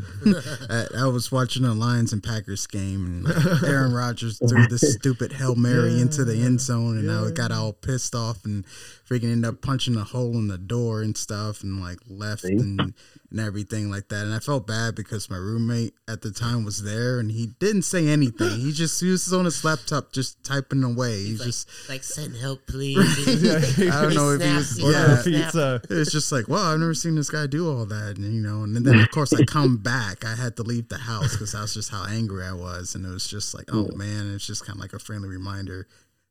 I, I was watching a Lions and Packers game, and Aaron Rodgers threw this stupid hail mary into the end zone, and I got all pissed off and freaking ended up punching a hole in the door and stuff, and like left See? and and everything like that. And I felt bad because my roommate at the time was there, and he didn't say anything. He just he was on his laptop just typing away. He's like, just like send help, please. I don't know if he was Snap, yeah. pizza. it's just like, wow, I've never seen this guy do all that, and you know, and then of course I come back, I had to leave the house because that's just how angry I was, and it was just like, oh man, it's just kind of like a friendly reminder,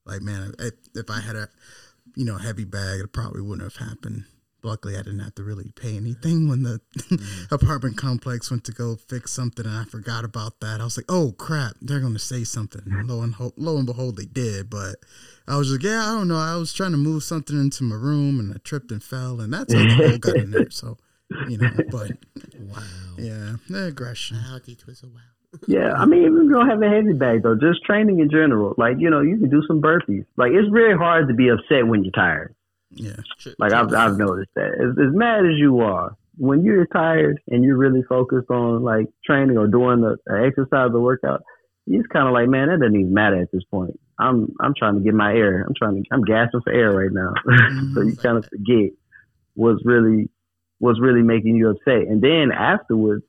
like man, if, if I had a, you know, heavy bag, it probably wouldn't have happened. Luckily, I didn't have to really pay anything when the apartment complex went to go fix something, and I forgot about that. I was like, "Oh crap, they're going to say something." Lo and ho- lo and behold, they did. But I was like, "Yeah, I don't know. I was trying to move something into my room, and I tripped and fell, and that's how the hole got in there." So, you know, but Wow. yeah, the aggression. Wow, it was a wow. Yeah, I mean, even if you don't have a heavy bag though, just training in general. Like, you know, you can do some burpees. Like, it's very hard to be upset when you're tired. Yeah, True, Like. I've, I've noticed that. As, as mad as you are, when you're tired and you're really focused on like training or doing the, the exercise or workout, it's kind of like, man, that doesn't even matter at this point. I'm, I'm trying to get my air. I'm trying to, I'm gasping for air right now. so you kind of forget what's really, what's really making you upset. And then afterwards,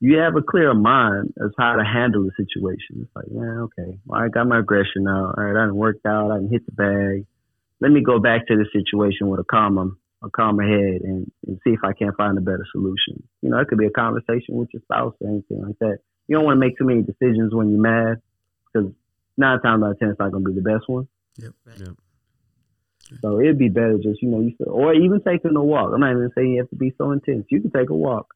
you have a clear mind as how to handle the situation. It's like, yeah, okay, well, I got my aggression now. All right, I didn't work out. I didn't hit the bag. let me go back to the situation with a calmer, a calmer head and, and see if I can't find a better solution. You know, it could be a conversation with your spouse or anything like that. You don't want to make too many decisions when you're mad because nine times out of ten, it's not going to be the best one. Right. Yep. So it'd be better just, you know, you feel, or even taking a walk. I'm not even saying you have to be so intense. You can take a walk,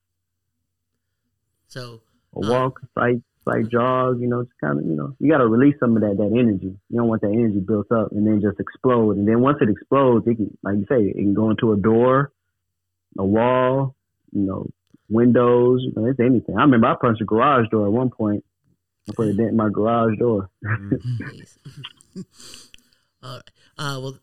So a Uh. walk, slight, slight jog, you know, just kind of, you know, you got to release some of that, that energy. You don't want that energy built up and then just explode. And then once it explodes, it can, like you say, it can go into a door, a wall, you know, windows, you know, it's anything. I remember I punched a garage door at one point. I put a dent in my garage door. Nice. All right. Uh, well,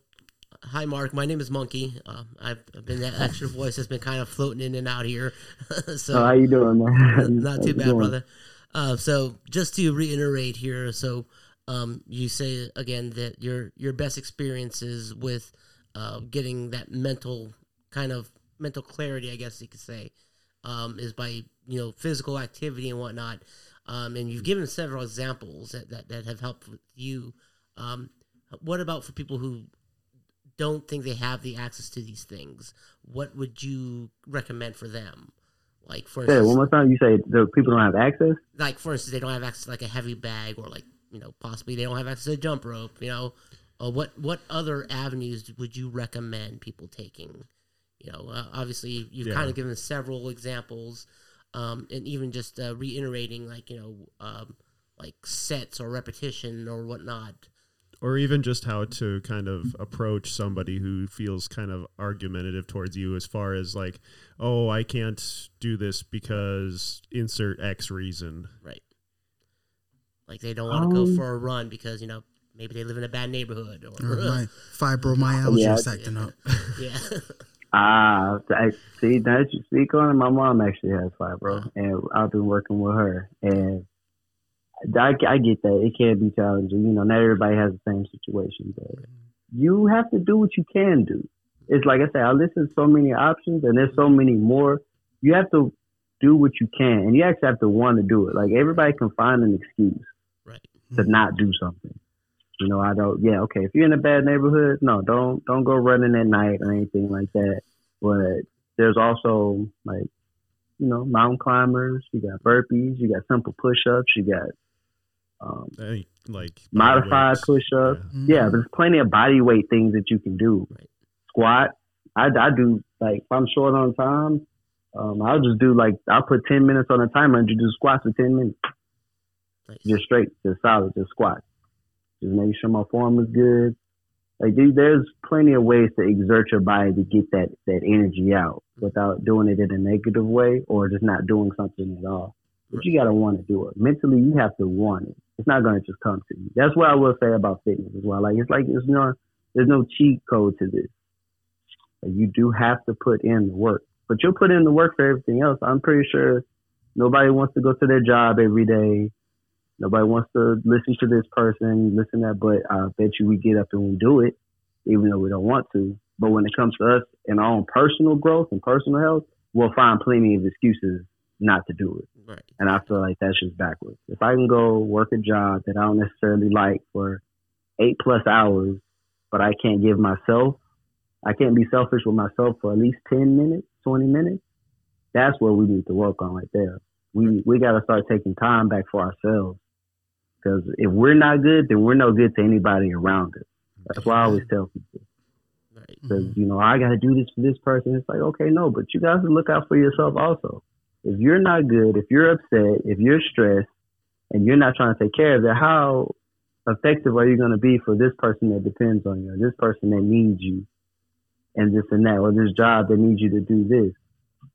hi, Mark. My name is Monkey. Uh, I've, been that extra voice that's been kind of floating in and out here. so So how you doing, man? not too bad, brother. Uh, so just to reiterate here, so um, you say again that your your best experiences with uh, getting that mental kind of mental clarity, I guess you could say, um, is by you know physical activity and whatnot. Um, and you've given several examples that, that, that have helped with you. Um, what about for people who don't think they have the access to these things? What would you recommend for them? Like for Say it instance, one more time. You say the people don't have access. like for instance, they don't have access to like a heavy bag, or like you know possibly they don't have access to a jump rope. You know, uh, what what other avenues would you recommend people taking? You know, uh, obviously you've Yeah. kind of given several examples, um, and even just uh, reiterating like you know um, like sets or repetition or whatnot. Or even just how to kind of approach somebody who feels kind of argumentative towards you as far as like oh i can't do this because insert x reason Right. Like they don't want to go Um, for a run because you know maybe they live in a bad neighborhood or, Or my fibromyalgia Yeah. is acting up. yeah. Ah, I see. Now that you speak on it, my mom actually has fibro, and I've been working with her, and I, I get that it can be challenging. You know, not everybody has the same situation, but you have to do what you can do. It's like I said, I listen to so many options, and there's so many more. You have to do what you can, and you actually have to want to do it. Like everybody can find an excuse Right. to mm-hmm. not do something. You know, I don't. Yeah, okay. If you're in a bad neighborhood, no, don't don't go running at night or anything like that. But there's also like, you know, mountain climbers. You got burpees. You got simple push-ups. You got um, think, like modified weights. push-ups. Yeah. Yeah, there's plenty of body weight things that you can do. Right. Squat. I, I do like if I'm short on time, um, I'll just do like I'll put ten minutes on a timer and just do squats for ten minutes, Nice. just straight, just solid, just squat. Just make sure my form is good. Like there- there's plenty of ways to exert your body to get that that energy out without doing it in a negative way or just not doing something at all. But you gotta want to do it. Mentally, you have to want it. It's not gonna just come to you. That's what I will say about fitness as well. Like it's like it's no, there's no cheat code to this. Like, you do have to put in the work, but you'll put in the work for everything else. I'm pretty sure nobody wants to go to their job every day. Nobody wants to listen to this person, listen to that, but I bet you we get up and we do it, even though we don't want to. But when it comes to us and our own personal growth and personal health, we'll find plenty of excuses not to do it. Right. And I feel like that's just backwards. If I can go work a job that I don't necessarily like for eight plus hours, but I can't give myself, I can't be selfish with myself for at least 10 minutes, 20 minutes, that's what we need to work on right there. We, we got to start taking time back for ourselves. Because if we're not good, then we're no good to anybody around us. That's why I always tell people. Right. Because, mm-hmm. you know, I got to do this for this person. It's like, okay, no, but you guys look out for yourself also. If you're not good, if you're upset, if you're stressed, and you're not trying to take care of it, how effective are you going to be for this person that depends on you, or this person that needs you, and this and that, or this job that needs you to do this?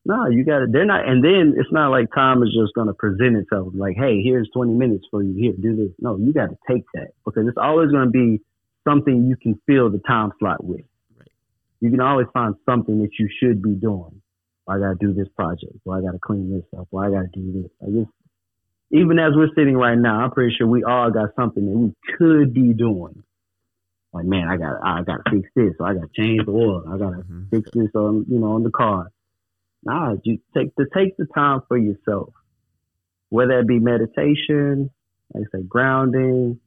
No, you got to, they're not, and then it's not like time is just going to present itself like, hey, here's 20 minutes for you. Here, do this. No, you got to take that because it's always going to be something you can fill the time slot with. Right. You can always find something that you should be doing. I got to do this project. Well, I got to clean this up. Well, I got to do this. I it's, even as we're sitting right now, I'm pretty sure we all got something that we could be doing. Like, man, I got, I got to fix this. Or I got to change the oil. I got to Mhm. fix this on, you know, on the car. Nah, you take to take the time for yourself, whether it be meditation, like I say, grounding,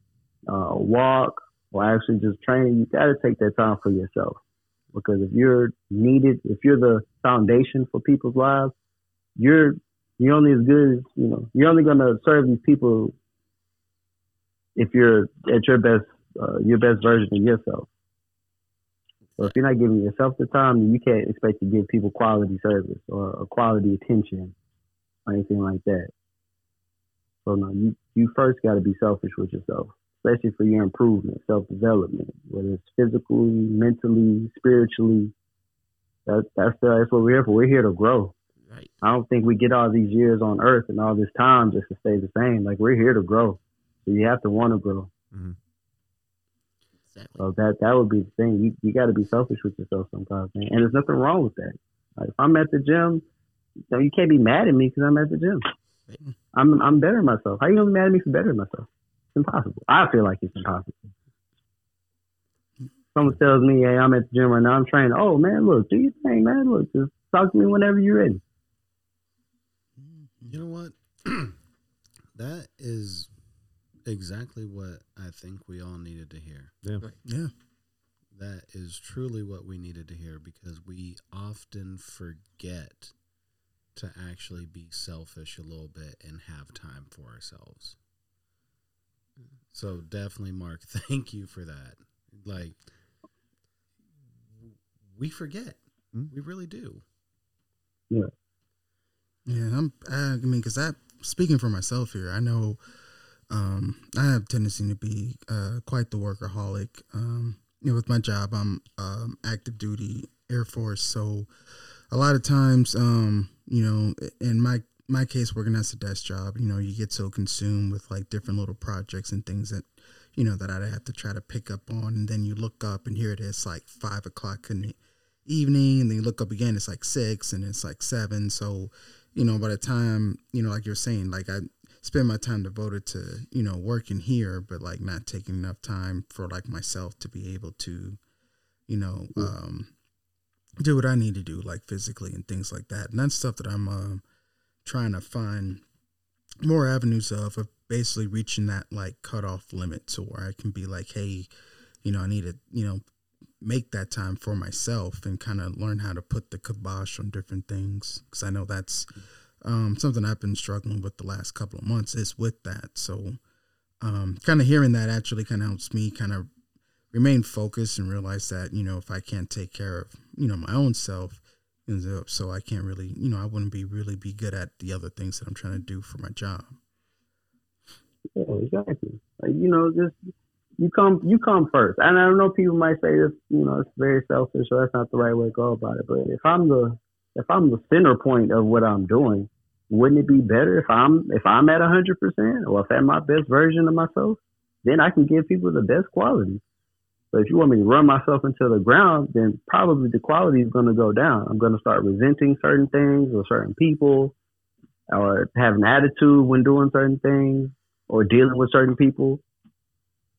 uh, walk, or actually just training, you got to take that time for yourself. Because if you're needed, if you're the foundation for people's lives, you're you're only as good as you know. You're only going to serve these people if you're at your best, uh, your best version of yourself. So if you're not giving yourself the time, you can't expect to give people quality service or, or quality attention or anything like that. So no, you you first got to be selfish with yourself, especially for your improvement, self development, whether it's physically, mentally, spiritually. That, that's that's what we're here for. We're here to grow. Right. I don't think we get all these years on Earth and all this time just to stay the same. Like we're here to grow, so you have to want to grow. mhm Exactly. So that that would be the thing. You you got to be selfish with yourself sometimes, man. And there's nothing wrong with that. Like if I'm at the gym, you, know, you can't be mad at me because I'm at the gym. I'm I'm bettering myself. How you gonna be mad at me for bettering myself? It's impossible. I feel like it's impossible. Someone tells me, "Hey, I'm at the gym right now. I'm training." Oh man, look, do your thing, man. Look, just talk to me whenever you're ready. You know what? that is exactly what I think we all needed to hear. Yeah. Yeah. That is truly what we needed to hear because we often forget to actually be selfish a little bit and have time for ourselves. So definitely, Mark, thank you for that. Like, we forget. Mm. We really do. Yeah, I'm. I mean, because I speaking for myself here, I know um, I have a tendency to be uh, quite the workaholic. Um, you know, with my job, I'm um, active duty Air Force, so a lot of times, um, you know, in my my case, working as a desk job, you know, you get so consumed with like different little projects and things that you know that I'd have to try to pick up on, and then you look up and here it is, like five o'clock in the evening, and then you look up again, it's like six, and it's like seven, so you know, by the time, you know, like you're saying, like I spend my time devoted to, you know, working here, but like not taking enough time for like myself to be able to, you know, um, do what I need to do, like physically and things like that. And that's stuff that I'm um trying to find more avenues of, of basically reaching that like cutoff limit to where I can be like, hey, you know, I need to, you know, make that time for myself and kind of learn how to put the kibosh on different things because I know that's um, something I've been struggling with the last couple of months is with that. So, um, kind of hearing that actually kind of helps me kind of remain focused and realize that you know if I can't take care of you know my own self, you know, so I can't really you know I wouldn't be really be good at the other things that I'm trying to do for my job. Yeah, exactly. Like, you know, just you come you come first. And I know people might say this, you know, it's very selfish or that's not the right way to go about it. But if I'm the if I'm the center point of what I'm doing, wouldn't it be better if I'm if I'm at hundred percent or if I'm my best version of myself? Then I can give people the best quality. But if you want me to run myself into the ground, then probably the quality is going to go down. I'm going to start resenting certain things or certain people, or have an attitude when doing certain things, or dealing with certain people.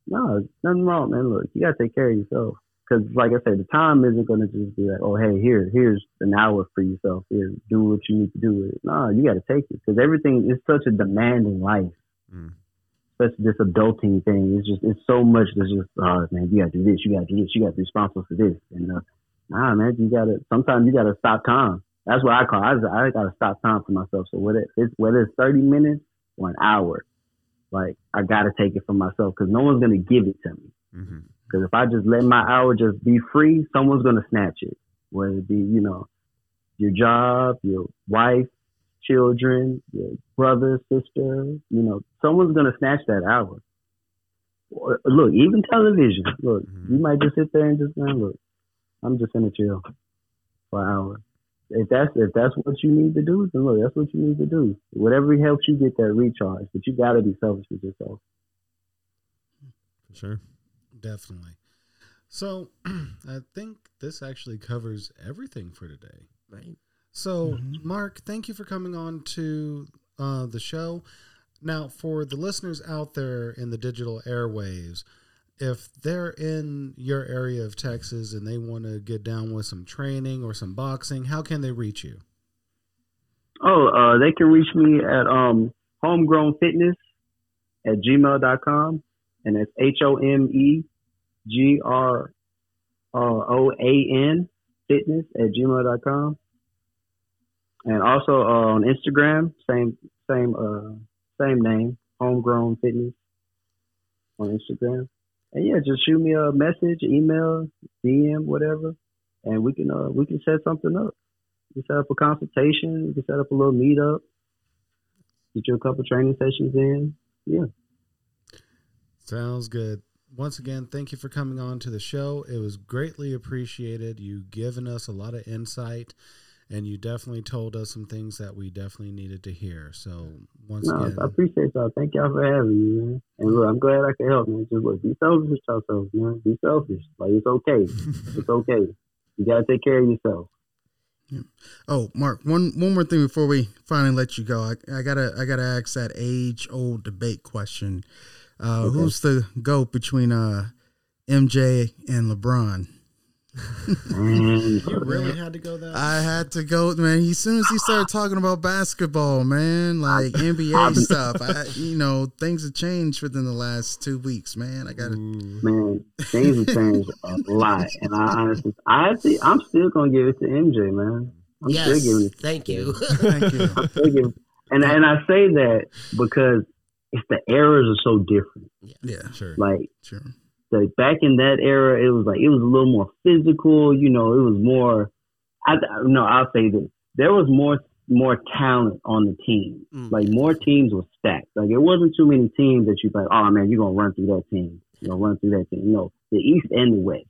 No, nothing wrong, man. Look, you gotta take care of yourself. Because, like I said, the time isn't gonna just be like, oh, hey, here, here's an hour for yourself. Here, do what you need to do with it. No, you gotta take it because everything is such a demanding life. Mm. Especially this adulting thing. It's just, it's so much that's just, oh man, you gotta do this, you gotta do this, you gotta be responsible for this. And uh, nah, man, you gotta. Sometimes you gotta stop time. That's what I call. It. I, I gotta stop time for myself. So whether it's whether it's thirty minutes or an hour, like I gotta take it for myself because no one's gonna give it to me. hmm Because if I just let my hour just be free, someone's gonna snatch it. Whether it be, you know, your job, your wife, children, your brother, sister, you know, someone's gonna snatch that hour. Look, even television. Look, Mhm. you might just sit there and just man, look, I'm just gonna chill for an hour. If that's if that's what you need to do, then look, that's what you need to do. Whatever helps you get that recharge, but you gotta be selfish with yourself. For sure. Definitely. So I think this actually covers everything for today. Right. So, Mhm. Mark, thank you for coming on to uh, the show. Now, for the listeners out there in the digital airwaves, if they're in your area of Texas and they want to get down with some training or some boxing, how can they reach you? Oh, uh, they can reach me at um, homegroan fitness at gmail.com. And that's H O M E G R O A N fitness at gmail.com. And also uh, on Instagram, same same uh same name, homegroan fitness on Instagram. And yeah, just shoot me a message, email, DM, whatever, and we can uh we can set something up. We can set up a consultation, we can set up a little meetup, get you a couple training sessions in. Yeah. Sounds good. Once again, thank you for coming on to the show. It was greatly appreciated. You given us a lot of insight and you definitely told us some things that we definitely needed to hear. So once No, again, I appreciate y'all. Thank y'all for having me, man. And look, I'm glad I can help, man. Just look, be selfish with yourself, man. Be selfish. Like it's okay. it's okay. You gotta take care of yourself. Oh, Mark, one one more thing before we finally let you go. I, I gotta I gotta ask that age old debate question. Uh, Okay. Who's the goat between uh, MJ and LeBron? Man, You really had to go that. I had to go, man. As soon as he started talking about basketball, man, like NBA stuff, I, you know, things have changed within the last two weeks, man. I got to. Mm. man, things have changed a lot. And I honestly, I think I'm still gonna give it to MJ, man. I'm yes, still giving it. thank you. Thank you. I'm still giving, and and I say that because it's the eras are so different. Yeah, Yeah, sure. Like sure. Like back in that era, it was like it was a little more physical. You know, it was more. I no, I'll say this: there was more more talent on the team. Mm. Like more teams were stacked. Like it wasn't too many teams that you like. Oh man, you're gonna run through that team. You know, run through that team. No, the East and the West.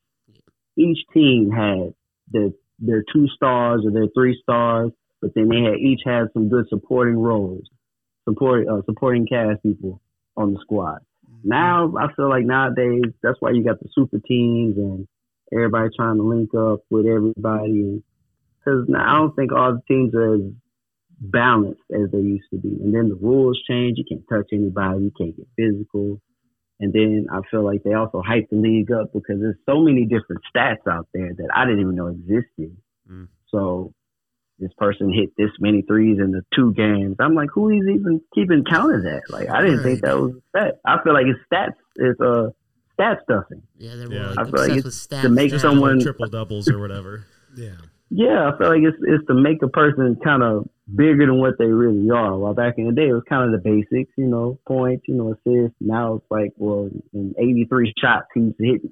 Each team had their their two stars or their three stars, but then they had each had some good supporting roles, support uh, supporting cast people on the squad. Now I feel like nowadays that's why you got the super teams and everybody trying to link up with everybody. Because now I don't think all the teams are as balanced as they used to be. And then the rules change. You can't touch anybody. You can't get physical. And then I feel like they also hype the league up because there's so many different stats out there that I didn't even know existed. Mm. So this person hit this many threes in the two games. I'm like, who is even keeping count of that? Like, I didn't think that was a stat. I feel like it's stats. It's uh, stat stuffing. yeah, they're Yeah. more I like feel like obsessed it's with stats to make now. someone- triple doubles or whatever. Yeah. Yeah, I feel like it's it's to make a person kind of bigger than what they really are. While back in the day, it was kind of the basics, you know, points, you know, assists. Now it's like, well, in 83 shots, he's hit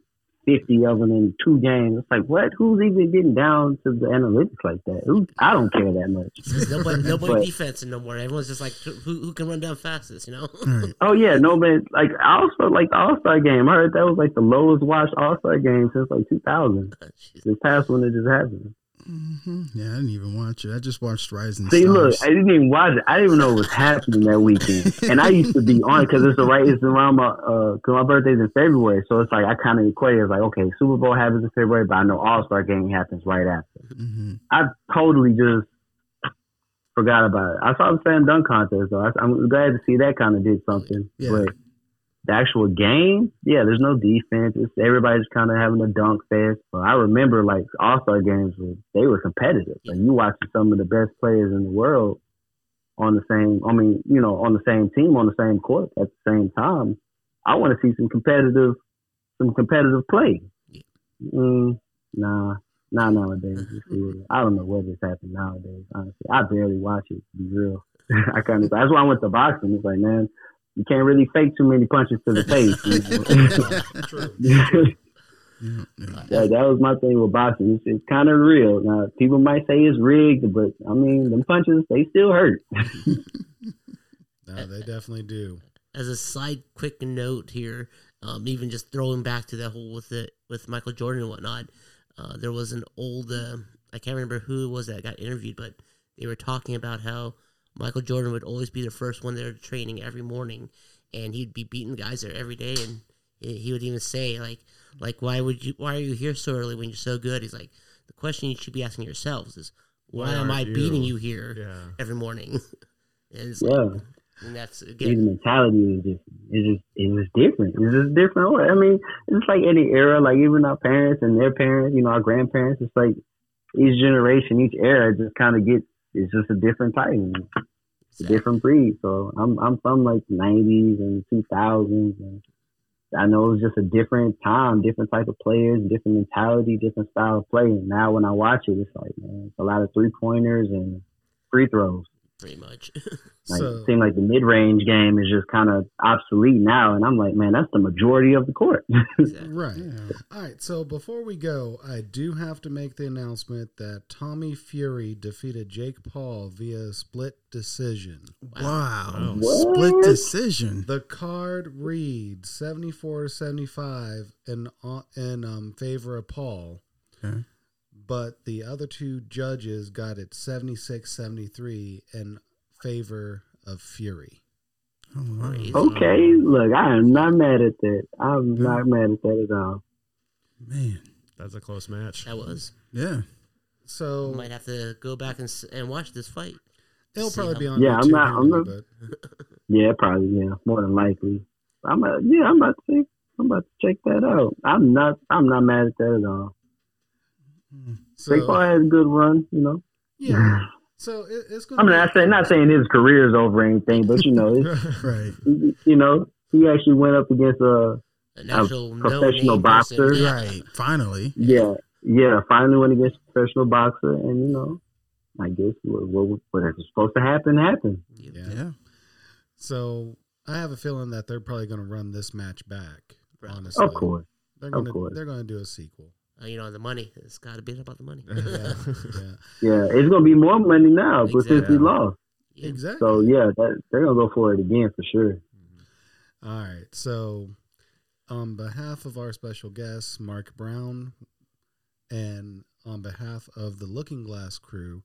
50 of them in two games. It's like, what? Who's even getting down to the analytics like that? Who? I don't care that much. There's nobody, nobody But- defense no more. Everyone's just like, who, who can run down fastest, you know? All right. Oh yeah, no man. Like I also like the All Star game. I heard that was like the lowest watched All Star game since like 2000. Jeez. This past one that just happened. Hmm Yeah, I didn't even watch it. I just watched Rising See, look, I didn't even watch it. I didn't even know what was happening that weekend. And I used to be on because it's the right. It's around my uh, my birthday's in February, so it's like I kind of equate it as like, okay, Super Bowl happens in February, but I know All Star game happens right after. hmm I totally just forgot about it. I saw the slam dunk contest though. I, I'm glad to see that kind of did something. Yeah. But the actual game, yeah, there's no defense. It's everybody's kind of having a dunk fest. But I remember like All Star games, were, they were competitive. Like you watching some of the best players in the world on the same. I mean, you know, on the same team on the same court at the same time. I want to see some competitive, some competitive play. Mm, nah, not nowadays. I don't know what is happening nowadays. Honestly, I barely watch it. To be real, I kind of. That's why I went to boxing. It's like, man, you can't really fake too many punches to the face. You know? Yeah, yeah. that, that was my thing with boxing. It's, it's kind of real. Now, people might say it's rigged, but I mean, them punches they still hurt. No, they definitely do. As a side quick note here, um, even just throwing back to that whole with it with Michael Jordan and whatnot, uh, there was an old uh, I can't remember who it was that got interviewed, but they were talking about how Michael Jordan would always be the first one there training every morning, and he'd be beating guys there every day, and he he would even say like like why would you why are you here so early when you're so good? He's like the question you should be asking yourselves is why, Why am I you?" beating you here Yeah. every morning? and it's Yeah. like, and that's His mentality is just it's just it was different. It's just different. I mean, it's like any era, like even our parents and their parents, you know, our grandparents. It's like each generation, each era, just kind of gets. It's just a different type, it's a different breed. So I'm I'm from like '90s and 2000s, and I know it was just a different time, different type of players, different mentality, different style of play. And now when I watch it, it's like, man, it's a lot of three pointers and free throws. Pretty much. Like So- it seems like the mid range game is just kind of obsolete now, and I'm like, man, that's the majority of the court. exactly. Right. Yeah. All right. So before we go, I do have to make the announcement that Tommy Fury defeated Jake Paul via split decision. Wow. Wow. Split decision. The card reads 74 to 75 in, uh, in um, favor of Paul, Okay. But the other two judges got it 76 73 in favor of Fury. Crazy. okay, look, I am not mad at that. I'm not mad at that at all. Man. That's a close match. That was. Yeah. So Might have to go back and and watch this fight. it'll see probably how- be on Yeah, I'm not- I'm not- but Yeah, probably. Yeah, more than likely. I'm uh, yeah, I'm about to I'm about to check that out. I'm not I'm not mad at that at all. So, Jake Paul has a good run, you know. yeah. So it, it's going I mean, not saying not saying his career is over or anything, but you know, it's, Right. you know, he actually went up against a An actual professional boxer. person. Yeah. Right. Finally. yeah, yeah, finally went against a professional boxer, and you know, I guess what what, what was supposed to happen happened. Yeah. Yeah. So I have a feeling that they're probably going to run this match back. Honestly, Of course, they're going to course. they're going to do a sequel. Uh, you know, the money. It's got to be about the money. Yeah, yeah, yeah, it's gonna be more money now, but since he Exactly. lost, Yeah. exactly. so yeah, that, they're gonna go for it again for sure. All right. So, on behalf of our special guest, Mark Brown, and on behalf of the Looking Glass crew,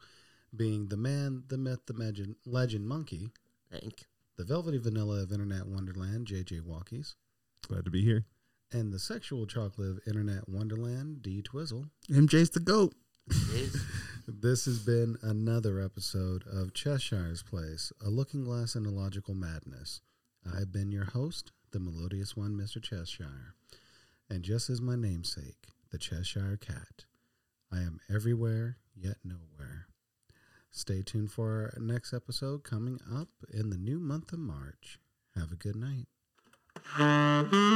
being the man, the myth, the legend, legend monkey, Thank. the velvety vanilla of Internet Wonderland, JJ Walkies, Glad to be here. And the sexual chocolate of Internet Wonderland, D Twizzle. MJ's the GOAT. This has been another episode of Cheshire's Place, a looking glass into logical madness. I have been your host, the melodious one, Mr. Cheshire. And just as my namesake, the Cheshire Cat, I am everywhere yet nowhere. Stay tuned for our next episode coming up in the new month of March. Have a good night. Thank you.